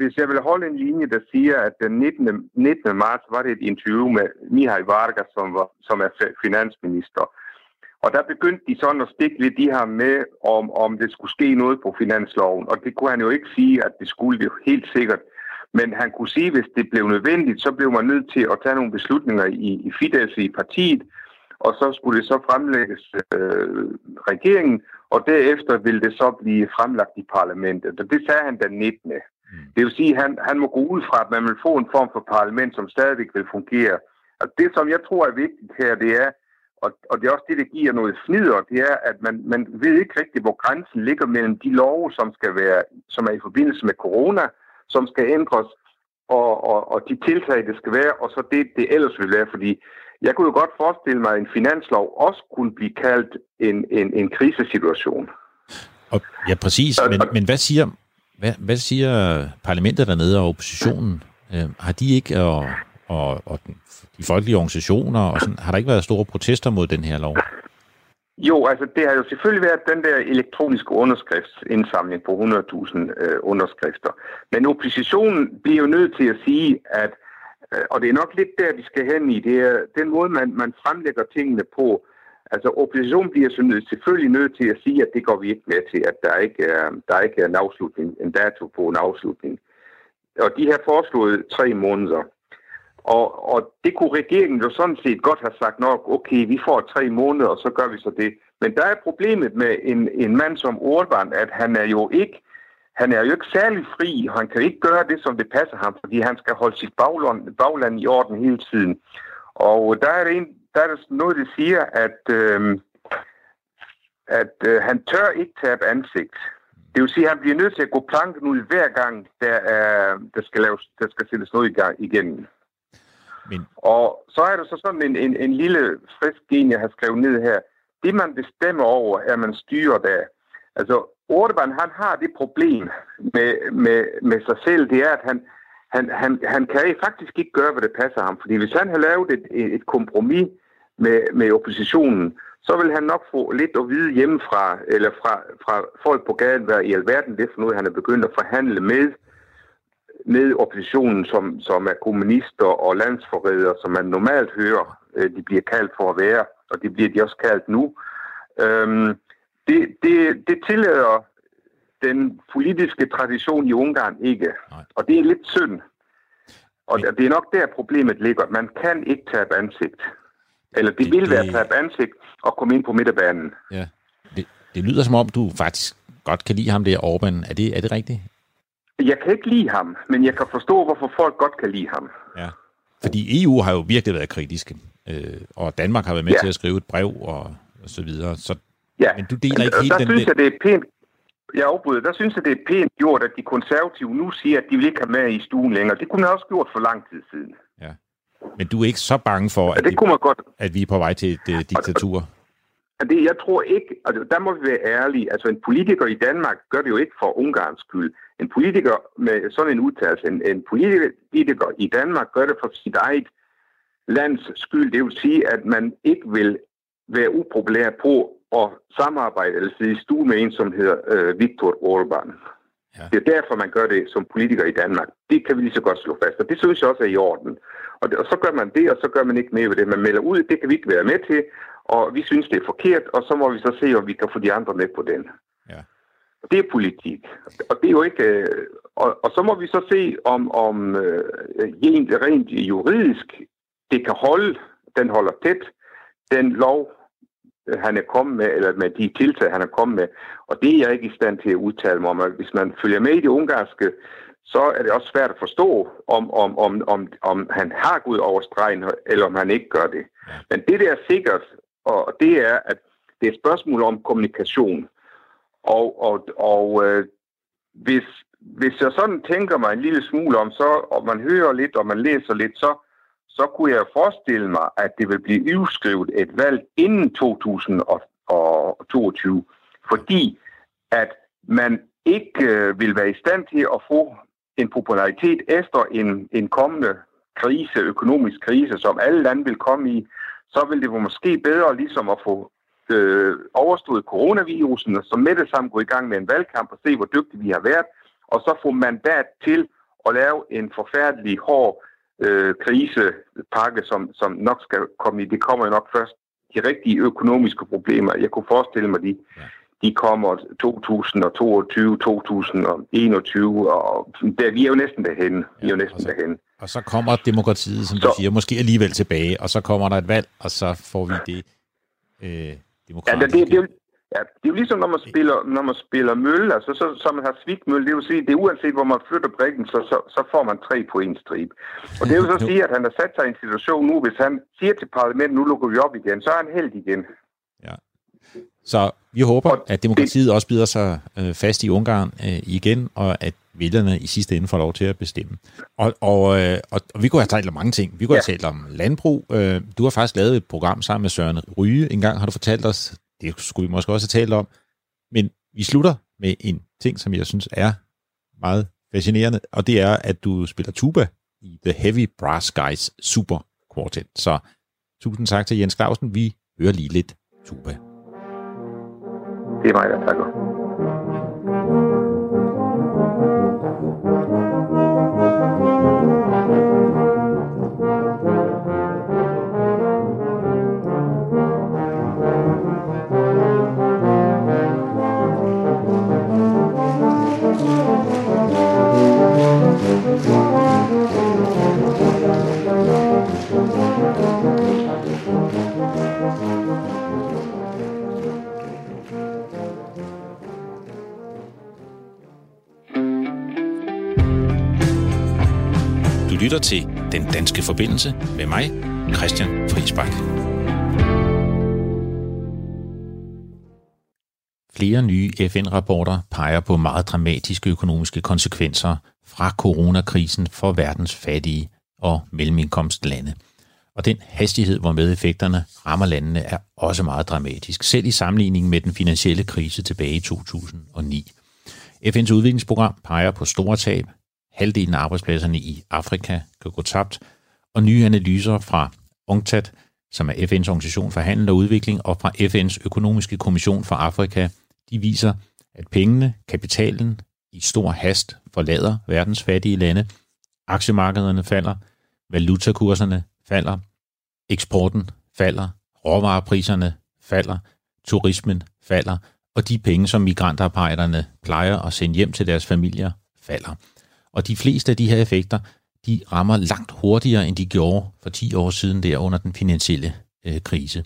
hvis jeg vil holde en linje, der siger, at den 19. 19. marts var det et interview med Mihai Varga, som, var, som er finansminister. Og der begyndte de sådan at stikke lidt de her med, om, om det skulle ske noget på finansloven. Og det kunne han jo ikke sige, at det skulle det helt sikkert. Men han kunne sige, at hvis det blev nødvendigt, så blev man nødt til at tage nogle beslutninger i, i Fidesz i partiet, og så skulle det så fremlægges øh, regeringen, og derefter ville det så blive fremlagt i parlamentet. Og det sagde han den 19. Mm. Det vil sige, at han, han må gå ud fra, at man vil få en form for parlament, som stadigvæk vil fungere. Og det, som jeg tror er vigtigt her, det er, og, og det er også det, der giver noget fnider, det er, at man, man ved ikke rigtigt, hvor grænsen ligger mellem de love, som skal være, som er i forbindelse med corona, som skal ændres, og, og, og de tiltag, det skal være, og så det, det ellers vil være, fordi jeg kunne jo godt forestille mig, at en finanslov også kunne blive kaldt en, en, en krisesituation. Og, ja, præcis. Men, men hvad siger hvad, hvad siger parlamentet dernede og oppositionen? Øh, har de ikke, og, og, og de folkelige organisationer, og sådan, har der ikke været store protester mod den her lov? Jo, altså det har jo selvfølgelig været den der elektroniske underskriftsindsamling på 100.000 øh, underskrifter. Men oppositionen bliver jo nødt til at sige, at, øh, og det er nok lidt der, vi skal hen i, det er den måde, man, man fremlægger tingene på. Altså oppositionen bliver så nødt, selvfølgelig nødt til at sige, at det går vi ikke med til, at der ikke er, der ikke er en afslutning, en dato på en afslutning. Og de har foreslået tre måneder. Og, og det kunne regeringen jo sådan set godt have sagt nok, okay, vi får tre måneder, og så gør vi så det. Men der er problemet med en, en mand som Orban, at han er jo ikke han er jo ikke særlig fri, og han kan ikke gøre det, som det passer ham, fordi han skal holde sit bagland, bagland i orden hele tiden. Og der er, det en, der er noget, der siger, at, øh, at øh, han tør ikke tabe ansigt. Det vil sige, at han bliver nødt til at gå planken ud hver gang, der, er, der, skal, laves, der skal sættes noget i gang igen. Men... Og så er der så sådan en, en, en lille frisk gen, jeg har skrevet ned her. Det, man bestemmer over, er, man styrer der. Altså, Orban, han har det problem med, med, med sig selv, det er, at han, han, han, han kan faktisk ikke gøre, hvad det passer ham. Fordi hvis han har lavet et, et kompromis med, med oppositionen, så vil han nok få lidt at vide hjemmefra, eller fra, fra folk på gaden, hvad i alverden det er for noget, han er begyndt at forhandle med med oppositionen, som, som er kommunister og landsforrædere, som man normalt hører, øh, de bliver kaldt for at være, og det bliver de også kaldt nu. Øhm, det, det, det tillader den politiske tradition i Ungarn ikke, og det er lidt synd. Og det er nok der problemet ligger. Man kan ikke tabe ansigt. Eller det, det vil være tabe ansigt og komme ind på midterbanen. Ja. Det, det lyder som om, du faktisk godt kan lide ham der, Orbán. Er det, er det rigtigt? Jeg kan ikke lide ham, men jeg kan forstå, hvorfor folk godt kan lide ham. Ja. Fordi EU har jo virkelig været kritiske, øh, og Danmark har været med ja. til at skrive et brev og, og så videre. Så, ja. Men du deler ikke helt der den... synes jeg, det er pænt, jeg afbryder, der synes jeg, det er pænt gjort, at de konservative nu siger, at de vil ikke have med i stuen længere. Det kunne man også gjort for lang tid siden. Ja. Men du er ikke så bange for, Ja, at, det kunne man godt. at vi er på vej til et uh, diktatur? Det, jeg tror ikke, altså der må vi være ærlige, altså en politiker i Danmark gør det jo ikke for Ungarns skyld. En politiker med sådan en udtalelse, en, en politiker i Danmark gør det for sit eget lands skyld. Det vil sige, at man ikke vil være upopulær på at samarbejde eller sidde i stue med en, som hedder øh, Viktor Orbán. Ja. Det er derfor, man gør det som politiker i Danmark. Det kan vi lige så godt slå fast, og det synes jeg også er i orden. Og, det, og så gør man det, og så gør man ikke mere ved det. Man melder ud, det kan vi ikke være med til, og vi synes, det er forkert, og så må vi så se, om vi kan få de andre med på den. Ja. Det er politik. Og det er jo ikke... Øh, og, og så må vi så se, om, om øh, rent, rent juridisk det kan holde, den holder tæt, den lov, Øh, han er kommet med, eller med de tiltag, han er kommet med. Og det er jeg ikke i stand til at udtale mig om. Hvis man følger med i det ungarske, så er det også svært at forstå, om, om, om, om, om han har gået over stregen, eller om han ikke gør det. Men det der er sikkert, og det er, at det er et spørgsmål om kommunikation. Og, og, og øh, hvis, hvis jeg sådan tænker mig en lille smule om, så, og man hører lidt, og man læser lidt, så, så kunne jeg forestille mig, at det vil blive udskrevet et valg inden 2022, fordi at man ikke øh, vil være i stand til at få en popularitet efter en, en kommende krise, økonomisk krise, som alle lande vil komme i, så vil det måske bedre ligesom at få øh, overstået coronavirusen, og så med det samme gå i gang med en valgkamp og se, hvor dygtige vi har været, og så få mandat til at lave en forfærdelig hård øh, krisepakke, som, som nok skal komme i. Det kommer jo nok først de rigtige økonomiske problemer. Jeg kunne forestille mig, de, de kommer 2022, 2021, og der, vi er jo næsten derhen. Vi er jo næsten derhen. Og så kommer demokratiet, som du Så- siger, måske alligevel tilbage, og så kommer der et valg, og så får vi det øh, Ja, demokratiske. det, det, det, ja, det er jo ligesom, når man spiller, når man spiller mølle, altså så, så man har svigtmølle, det vil sige, det er uanset, hvor man flytter brikken, så, så, så får man tre på en stribe. Og det vil så sige, at han har sat sig i en situation nu, hvis han siger til parlamentet, nu lukker vi op igen, så er han held igen. Så vi håber, at demokratiet også bider sig øh, fast i Ungarn øh, igen, og at vælgerne i sidste ende får lov til at bestemme. Og, og, øh, og, og vi kunne have talt om mange ting. Vi kunne have talt om landbrug. Øh, du har faktisk lavet et program sammen med Søren Ryge. En gang har du fortalt os, det skulle vi måske også have talt om. Men vi slutter med en ting, som jeg synes er meget fascinerende, og det er, at du spiller tuba i The Heavy Brass Guys Super Quartet. Så tusind tak til Jens Clausen. Vi hører lige lidt tuba. Det er mig, der takker. Forbindelse med mig, Christian Friisbak. Flere nye FN-rapporter peger på meget dramatiske økonomiske konsekvenser fra coronakrisen for verdens fattige og mellemindkomstlande. Og den hastighed, hvormed effekterne rammer landene, er også meget dramatisk, selv i sammenligning med den finansielle krise tilbage i 2009. FN's udviklingsprogram peger på store tab, halvdelen af arbejdspladserne i Afrika kan gå tabt, og nye analyser fra UNCTAD, som er FN's organisation for handel og udvikling, og fra FN's økonomiske kommission for Afrika, de viser, at pengene, kapitalen, i stor hast forlader verdens fattige lande, aktiemarkederne falder, valutakurserne falder, eksporten falder, råvarepriserne falder, turismen falder, og de penge, som migrantarbejderne plejer at sende hjem til deres familier, falder. Og de fleste af de her effekter, de rammer langt hurtigere, end de gjorde for 10 år siden der under den finansielle øh, krise.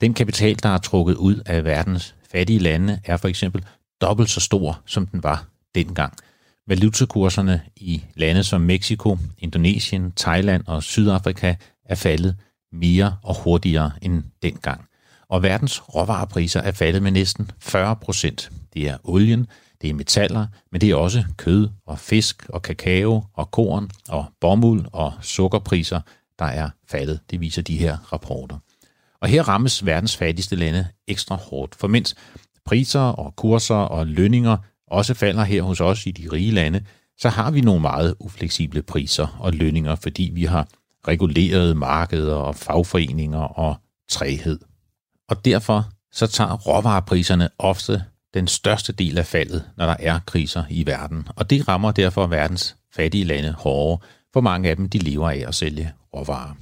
Den kapital, der er trukket ud af verdens fattige lande, er for eksempel dobbelt så stor, som den var dengang. Valutakurserne i lande som Mexico, Indonesien, Thailand og Sydafrika er faldet mere og hurtigere end dengang. Og verdens råvarepriser er faldet med næsten 40 procent. Det er olien, det er metaller, men det er også kød og fisk og kakao og korn og bomuld og sukkerpriser, der er faldet. Det viser de her rapporter. Og her rammes verdens fattigste lande ekstra hårdt, for mens priser og kurser og lønninger også falder her hos os i de rige lande, så har vi nogle meget ufleksible priser og lønninger, fordi vi har regulerede markeder og fagforeninger og træhed. Og derfor så tager råvarepriserne ofte den største del af faldet, når der er kriser i verden. Og det rammer derfor verdens fattige lande hårdere, for mange af dem de lever af at sælge råvarer.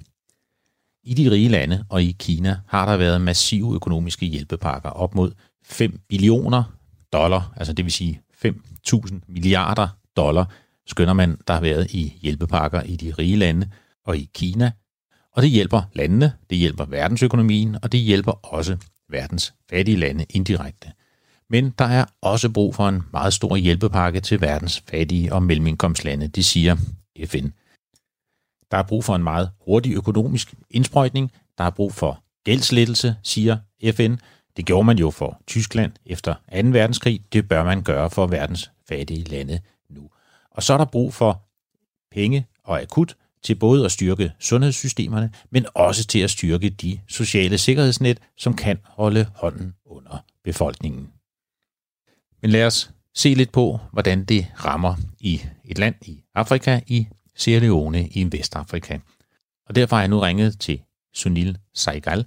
I de rige lande og i Kina har der været massive økonomiske hjælpepakker op mod 5 billioner dollar, altså det vil sige 5.000 milliarder dollar, skønner man, der har været i hjælpepakker i de rige lande og i Kina. Og det hjælper landene, det hjælper verdensøkonomien, og det hjælper også verdens fattige lande indirekte. Men der er også brug for en meget stor hjælpepakke til verdens fattige og mellemindkomstlande, det siger FN. Der er brug for en meget hurtig økonomisk indsprøjtning. Der er brug for gældslettelse, siger FN. Det gjorde man jo for Tyskland efter 2. verdenskrig. Det bør man gøre for verdens fattige lande nu. Og så er der brug for penge og akut til både at styrke sundhedssystemerne, men også til at styrke de sociale sikkerhedsnet, som kan holde hånden under befolkningen. Men lad os se lidt på, hvordan det rammer i et land i Afrika, i Sierra Leone i Vestafrika. Og derfor har jeg nu ringet til Sunil Saigal,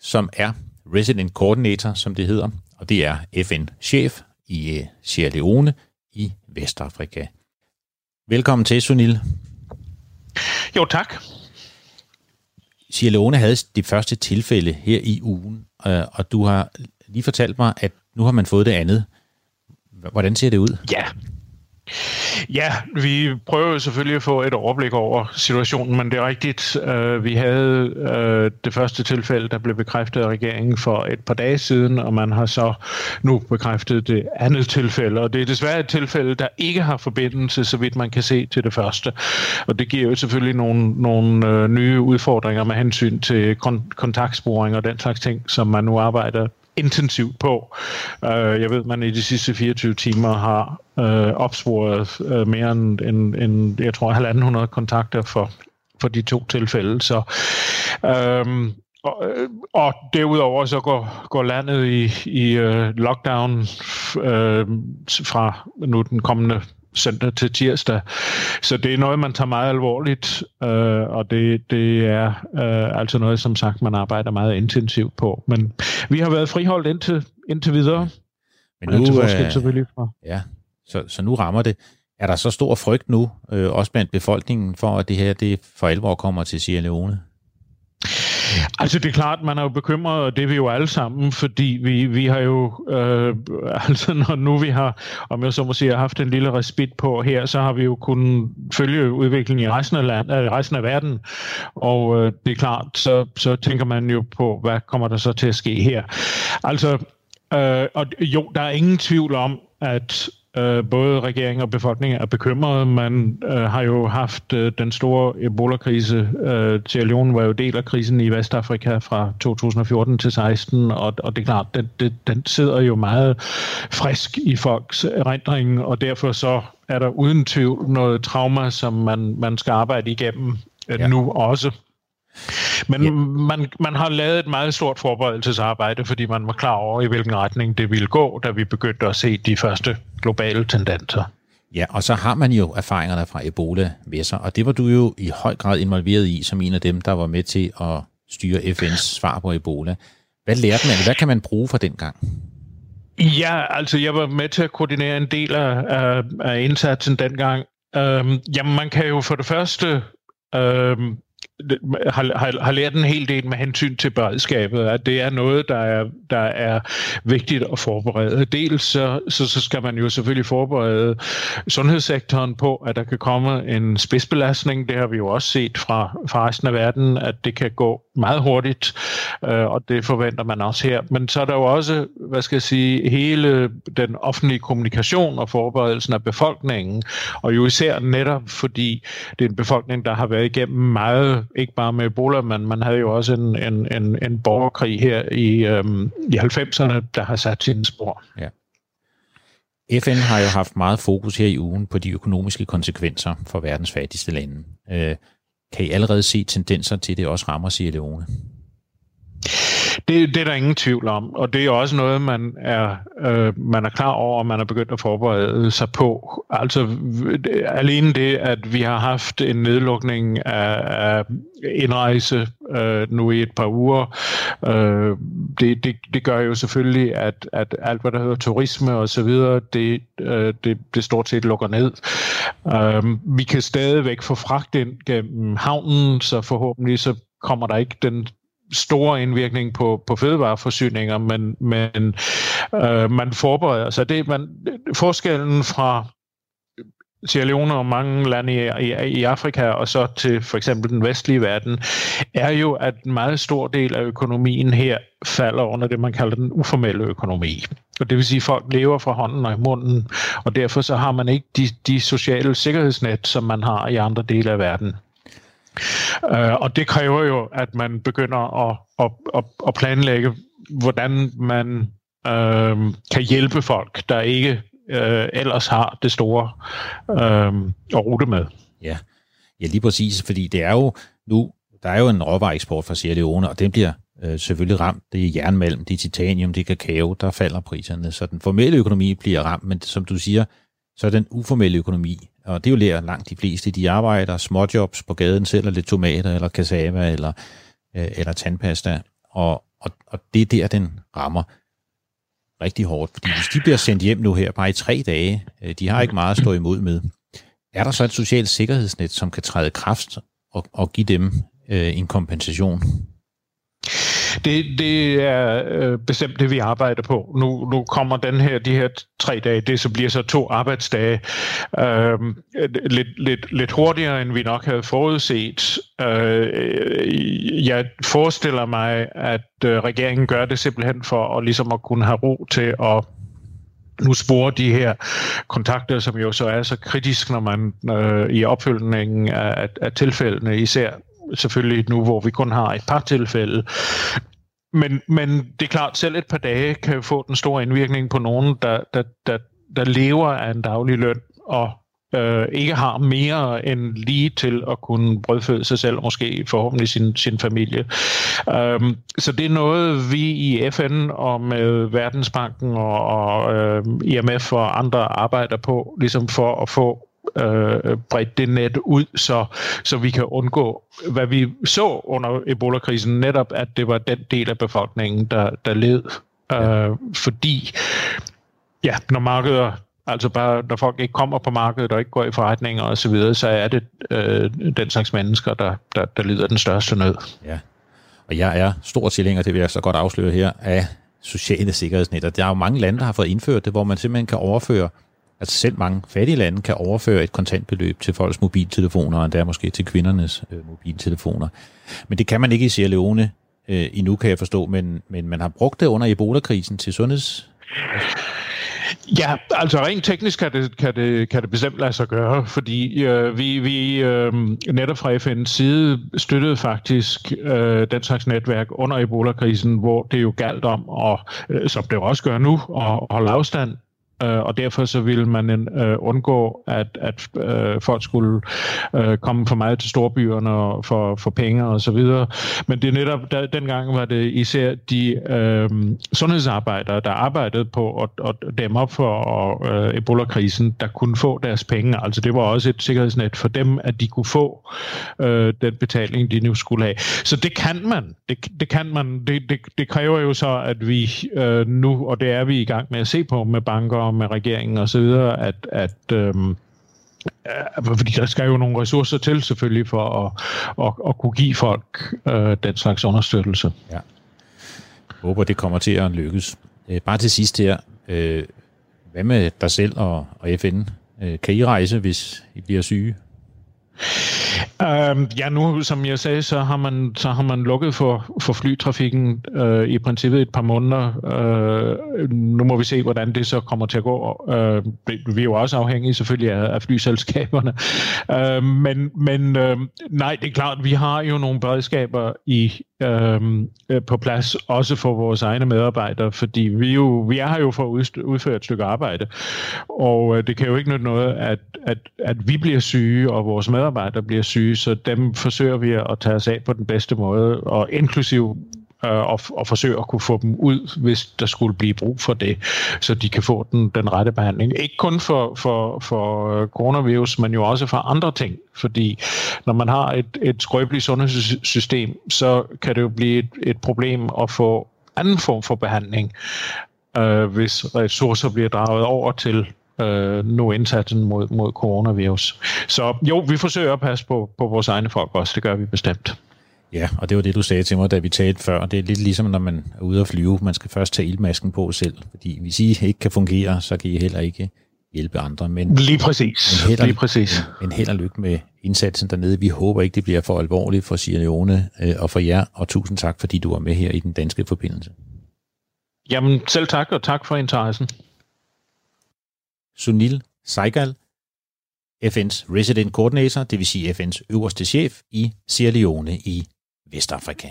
som er Resident Coordinator, som det hedder, og det er FN-chef i øh, Sierra Leone i Vestafrika. Velkommen til, Sunil. Jo, tak. Sierra Leone havde det første tilfælde her i ugen, øh, og du har lige fortalt mig, at nu har man fået det andet. Hvordan ser det ud? Ja, Ja, vi prøver selvfølgelig at få et overblik over situationen, men det er rigtigt. Øh, vi havde øh, det første tilfælde, der blev bekræftet af regeringen for et par dage siden, og man har så nu bekræftet det andet tilfælde. Og det er desværre et tilfælde, der ikke har forbindelse, så vidt man kan se til det første. Og det giver jo selvfølgelig nogle, nogle øh, nye udfordringer med hensyn til kon- kontaktsporing og den slags ting, som man nu arbejder intensivt på. Uh, jeg ved, man i de sidste 24 timer har uh, opsporet uh, mere end, end, end, jeg tror, 1.500 kontakter for, for de to tilfælde. Så, um, og, og derudover så går, går landet i, i uh, lockdown uh, fra nu den kommende søndag til tirsdag. Så det er noget, man tager meget alvorligt, øh, og det, det er øh, altså noget, som sagt, man arbejder meget intensivt på. Men vi har været friholdt indtil, indtil videre. Men nu, øh, selvfølgelig fra. Ja, så, så nu rammer det. Er der så stor frygt nu, øh, også blandt befolkningen, for at det her det for alvor kommer til Sierra Leone? Altså det er klart, man er jo bekymret, og det er vi jo alle sammen, fordi vi, vi har jo, øh, *laughs* altså når nu vi har, om jeg så må sige, haft en lille respit på her, så har vi jo kunnet følge udviklingen i resten af, land, øh, resten af verden, og øh, det er klart, så, så tænker man jo på, hvad kommer der så til at ske her. Altså, øh, og jo, der er ingen tvivl om, at Øh, både regering og befolkning er bekymrede. Man øh, har jo haft øh, den store Ebola-krise. Øh, Sierra Leone var jo del af krisen i Vestafrika fra 2014 til 16, og, og det er klart, den, den, den sidder jo meget frisk i folks erindring, og derfor så er der uden tvivl noget trauma, som man, man skal arbejde igennem øh, ja. nu også. Men ja. man, man har lavet et meget stort forberedelsesarbejde, fordi man var klar over, i hvilken retning det ville gå, da vi begyndte at se de første globale tendenser. Ja, og så har man jo erfaringerne fra Ebola med sig, og det var du jo i høj grad involveret i, som en af dem, der var med til at styre FN's svar på Ebola. Hvad lærte man? Hvad kan man bruge fra den gang? Ja, altså jeg var med til at koordinere en del af, af, af indsatsen dengang. Øhm, jamen man kan jo for det første øhm, har, har, har lært en hel del med hensyn til beredskabet, at det er noget, der er, der er vigtigt at forberede. Dels så, så, så skal man jo selvfølgelig forberede sundhedssektoren på, at der kan komme en spidsbelastning. Det har vi jo også set fra, fra resten af verden, at det kan gå meget hurtigt, øh, og det forventer man også her. Men så er der jo også, hvad skal jeg sige, hele den offentlige kommunikation og forberedelsen af befolkningen, og jo især netop fordi det er en befolkning, der har været igennem meget, ikke bare med Ebola, men man havde jo også en, en, en, en borgerkrig her i, øhm, i 90'erne, der har sat sine spor. Ja. FN har jo haft meget fokus her i ugen på de økonomiske konsekvenser for verdens fattigste lande. Øh, kan I allerede se tendenser til, at det også rammer Sierra Leone? Det, det er der ingen tvivl om, og det er også noget, man er, øh, man er klar over, og man er begyndt at forberede sig på. Altså alene det, at vi har haft en nedlukning af, af indrejse øh, nu i et par uger, øh, det, det, det gør jo selvfølgelig, at, at alt, hvad der hedder turisme og så videre, det, øh, det, det stort set lukker ned. Øh, vi kan stadigvæk få fragt ind gennem havnen, så forhåbentlig så kommer der ikke den store indvirkning på, på fødevareforsyninger, men, men øh, man forbereder sig. Det, man, forskellen fra Sierra Leone og mange lande i, i, i Afrika og så til for eksempel den vestlige verden, er jo, at en meget stor del af økonomien her falder under det, man kalder den uformelle økonomi. Og det vil sige, at folk lever fra hånden og i munden, og derfor så har man ikke de, de sociale sikkerhedsnet, som man har i andre dele af verden. Uh, og det kræver jo, at man begynder at, at, at, at planlægge, hvordan man øh, kan hjælpe folk, der ikke øh, ellers har det store øh, at rute med. Ja. ja, lige præcis, fordi det er jo nu, der er jo en råvareeksport fra Sierra Leone, og den bliver øh, selvfølgelig ramt. Det er jernmalm, det er titanium, det er kakao, der falder priserne. Så den formelle økonomi bliver ramt, men som du siger, så er den uformelle økonomi og det er jo lærer langt de fleste. De arbejder småjobs på gaden, sælger lidt tomater, eller cassava, eller, øh, eller tandpasta. Og, og, og det er der, den rammer rigtig hårdt. Fordi hvis de bliver sendt hjem nu her bare i tre dage, øh, de har ikke meget at stå imod med, er der så et socialt sikkerhedsnet, som kan træde kraft og, og give dem øh, en kompensation? Det, det er øh, bestemt det, vi arbejder på. Nu, nu kommer den her, de her tre dage, det så bliver så to arbejdsdage, øh, lidt, lidt, lidt hurtigere, end vi nok havde forudset. Øh, jeg forestiller mig, at øh, regeringen gør det simpelthen for at, ligesom at kunne have ro til at nu spore de her kontakter, som jo så er så kritisk, når man øh, i opfølgningen af, af tilfældene, især selvfølgelig nu, hvor vi kun har et par tilfælde. Men, men det er klart, selv et par dage kan få den store indvirkning på nogen, der, der, der, der lever af en daglig løn og øh, ikke har mere end lige til at kunne brødføde sig selv, og måske forhåbentlig sin, sin familie. Um, så det er noget, vi i FN og med Verdensbanken og, og øh, IMF og andre arbejder på, ligesom for at få øh, bredt det net ud, så, så vi kan undgå, hvad vi så under Ebola-krisen, netop at det var den del af befolkningen, der, der led. Øh, fordi, ja, når markeder Altså bare, når folk ikke kommer på markedet og ikke går i forretninger og så videre, så er det øh, den slags mennesker, der, der, der lider den største nød. Ja, og jeg er stor tilhænger, det vil jeg så godt afsløre her, af sociale sikkerhedsnetter. Der er jo mange lande, der har fået indført det, hvor man simpelthen kan overføre Altså selv mange fattige lande kan overføre et kontantbeløb til folks mobiltelefoner, og endda måske til kvindernes øh, mobiltelefoner. Men det kan man ikke i Sierra Leone øh, endnu, kan jeg forstå, men, men man har brugt det under Ebola-krisen til sundheds... Ja, altså rent teknisk kan det, kan det, kan det bestemt lade sig gøre, fordi øh, vi, vi øh, netop fra FN's side støttede faktisk øh, den slags netværk under Ebola-krisen, hvor det jo galt om, og, øh, som det også gør nu, at holde afstand øh, og derfor så ville man øh, undgå, at, at øh, folk skulle øh, komme for meget til storbyerne og for, for penge og så videre. Men det er netop, der, dengang var det især de øh, sundhedsarbejdere, der arbejdede på at, at dæmme op for øh, Ebola-krisen, der kunne få deres penge. Altså det var også et sikkerhedsnet for dem, at de kunne få øh, den betaling, de nu skulle have. Så det kan man. Det, det kan man. Det, det, det kræver jo så, at vi øh, nu, og det er vi i gang med at se på med banker med regeringen og så videre, at, at øhm, øh, fordi der skal jo nogle ressourcer til selvfølgelig for at, at, at kunne give folk øh, den slags understøttelse. Ja. Jeg håber, det kommer til at lykkes. Øh, bare til sidst her. Øh, hvad med dig selv og, og FN? Øh, kan I rejse, hvis I bliver syge? Uh, ja, nu som jeg sagde, så har man, så har man lukket for, for flytrafikken uh, i princippet et par måneder. Uh, nu må vi se, hvordan det så kommer til at gå. Uh, vi er jo også afhængige selvfølgelig af, af flyselskaberne. Uh, men men uh, nej, det er klart, vi har jo nogle beredskaber i øhm, øh, på plads, også for vores egne medarbejdere, fordi vi, jo, vi er her jo for at udføre et stykke arbejde, og øh, det kan jo ikke nytte noget, at, at, at vi bliver syge, og vores medarbejdere bliver syge, så dem forsøger vi at tage os af på den bedste måde, og inklusiv øh, og, og forsøge at kunne få dem ud, hvis der skulle blive brug for det, så de kan få den, den rette behandling. Ikke kun for, for, for coronavirus, men jo også for andre ting, fordi når man har et, et skrøbeligt sundhedssystem, så kan det jo blive et, et problem at få anden form for behandling, øh, hvis ressourcer bliver draget over til øh, nu indsatsen mod, mod coronavirus. Så jo, vi forsøger at passe på, på vores egne folk også, det gør vi bestemt. Ja, og det var det, du sagde til mig, da vi talte før. Det er lidt ligesom, når man er ude at flyve. Man skal først tage ilmasken på selv, fordi hvis I ikke kan fungere, så kan I heller ikke hjælpe andre. Men, Lige præcis. Men held Lige præcis. Men held og lykke med indsatsen dernede. Vi håber ikke, det bliver for alvorligt for Sierra Leone øh, og for jer, og tusind tak, fordi du var med her i den danske forbindelse. Jamen, selv tak, og tak for interessen. Sunil Saigal, FN's Resident Coordinator, det vil sige FN's øverste chef i Sierra Leone i Vestafrika.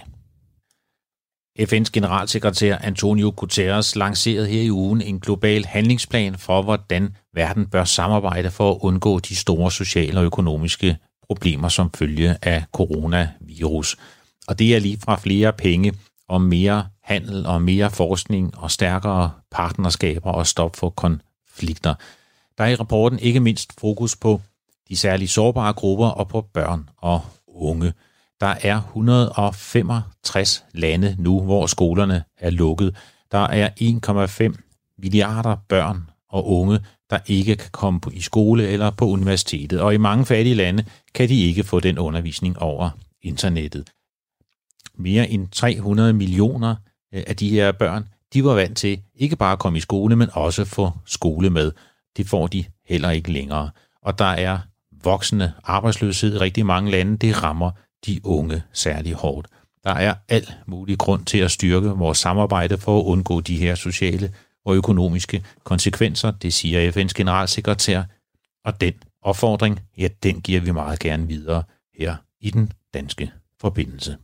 FN's generalsekretær Antonio Guterres lancerede her i ugen en global handlingsplan for, hvordan verden bør samarbejde for at undgå de store sociale og økonomiske problemer som følge af coronavirus. Og det er lige fra flere penge og mere handel og mere forskning og stærkere partnerskaber og stop for konflikter. Der er i rapporten ikke mindst fokus på de særligt sårbare grupper og på børn og unge. Der er 165 lande nu, hvor skolerne er lukket. Der er 1,5 milliarder børn og unge, der ikke kan komme i skole eller på universitetet. Og i mange fattige lande kan de ikke få den undervisning over internettet. Mere end 300 millioner øh, af de her børn, de var vant til ikke bare at komme i skole, men også få skole med. Det får de heller ikke længere. Og der er voksende arbejdsløshed i rigtig mange lande. Det rammer de unge særlig hårdt. Der er al mulig grund til at styrke vores samarbejde for at undgå de her sociale og økonomiske konsekvenser, det siger FN's generalsekretær. Og den opfordring, ja, den giver vi meget gerne videre her i den danske forbindelse.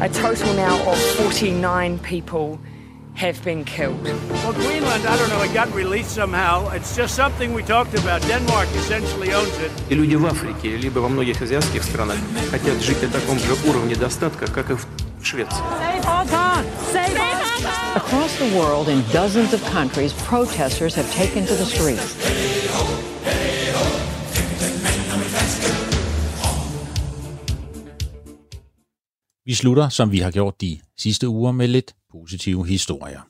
A total now of 49 people have been killed. Well, Greenland, I don't know, it got released somehow. It's just something we talked about. Denmark essentially owns it. И люди в Африке, либо во многих азиатских странах хотят жить на таком же уровне достатка, как и в Швеции. Save Hong Kong! Save Hong Kong! Across the world, in dozens of countries, protesters have taken to the streets. Vi slutter, som vi har gjort de sidste uger, med lidt positive historier.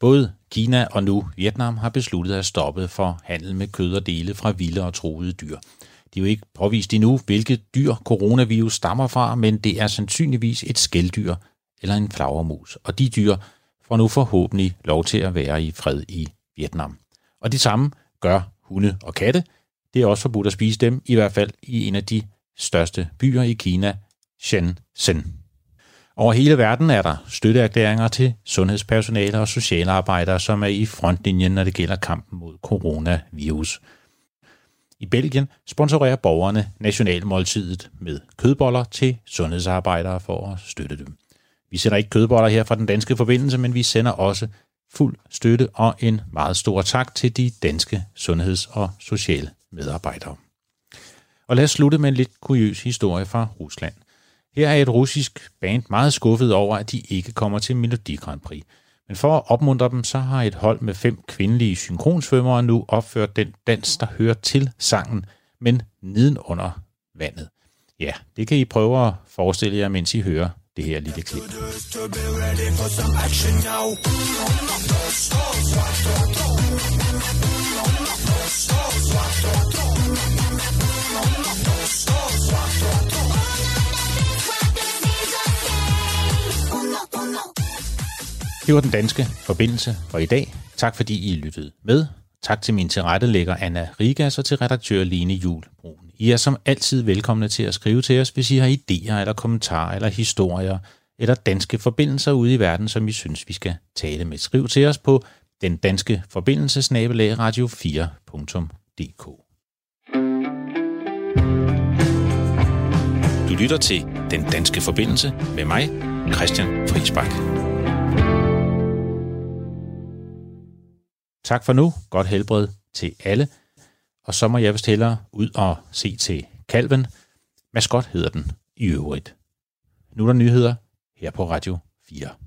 Både Kina og nu Vietnam har besluttet at stoppe for handel med kød og dele fra vilde og troede dyr. Det er jo ikke påvist endnu, hvilket dyr coronavirus stammer fra, men det er sandsynligvis et skældyr eller en flagermus. Og de dyr får nu forhåbentlig lov til at være i fred i Vietnam. Og det samme gør hunde og katte. Det er også forbudt at spise dem, i hvert fald i en af de største byer i Kina, Shenzhen. Over hele verden er der støtteerklæringer til sundhedspersonale og socialarbejdere, som er i frontlinjen, når det gælder kampen mod coronavirus. I Belgien sponsorerer borgerne nationalmåltidet med kødboller til sundhedsarbejdere for at støtte dem. Vi sender ikke kødboller her fra den danske forbindelse, men vi sender også fuld støtte og en meget stor tak til de danske sundheds- og sociale medarbejdere. Og lad os slutte med en lidt kuriøs historie fra Rusland. Her er et russisk band meget skuffet over, at de ikke kommer til Melodi Grand Prix. Men for at opmuntre dem, så har et hold med fem kvindelige synkronsvømmere nu opført den dans, der hører til sangen, men nedenunder vandet. Ja, det kan I prøve at forestille jer, mens I hører det her lille klip. Det var den danske forbindelse for i dag. Tak fordi I lyttede med. Tak til min tilrettelægger Anna Rigas og til redaktør Line Julbrun. I er som altid velkomne til at skrive til os, hvis I har idéer eller kommentarer eller historier eller danske forbindelser ude i verden, som I synes, vi skal tale med. Skriv til os på den danske forbindelse radio4.dk. Du lytter til Den Danske Forbindelse med mig, Christian Friisbak. Tak for nu. Godt helbred til alle. Og så må jeg vist hellere ud og se til kalven. Maskot hedder den i øvrigt. Nu er der nyheder her på Radio 4.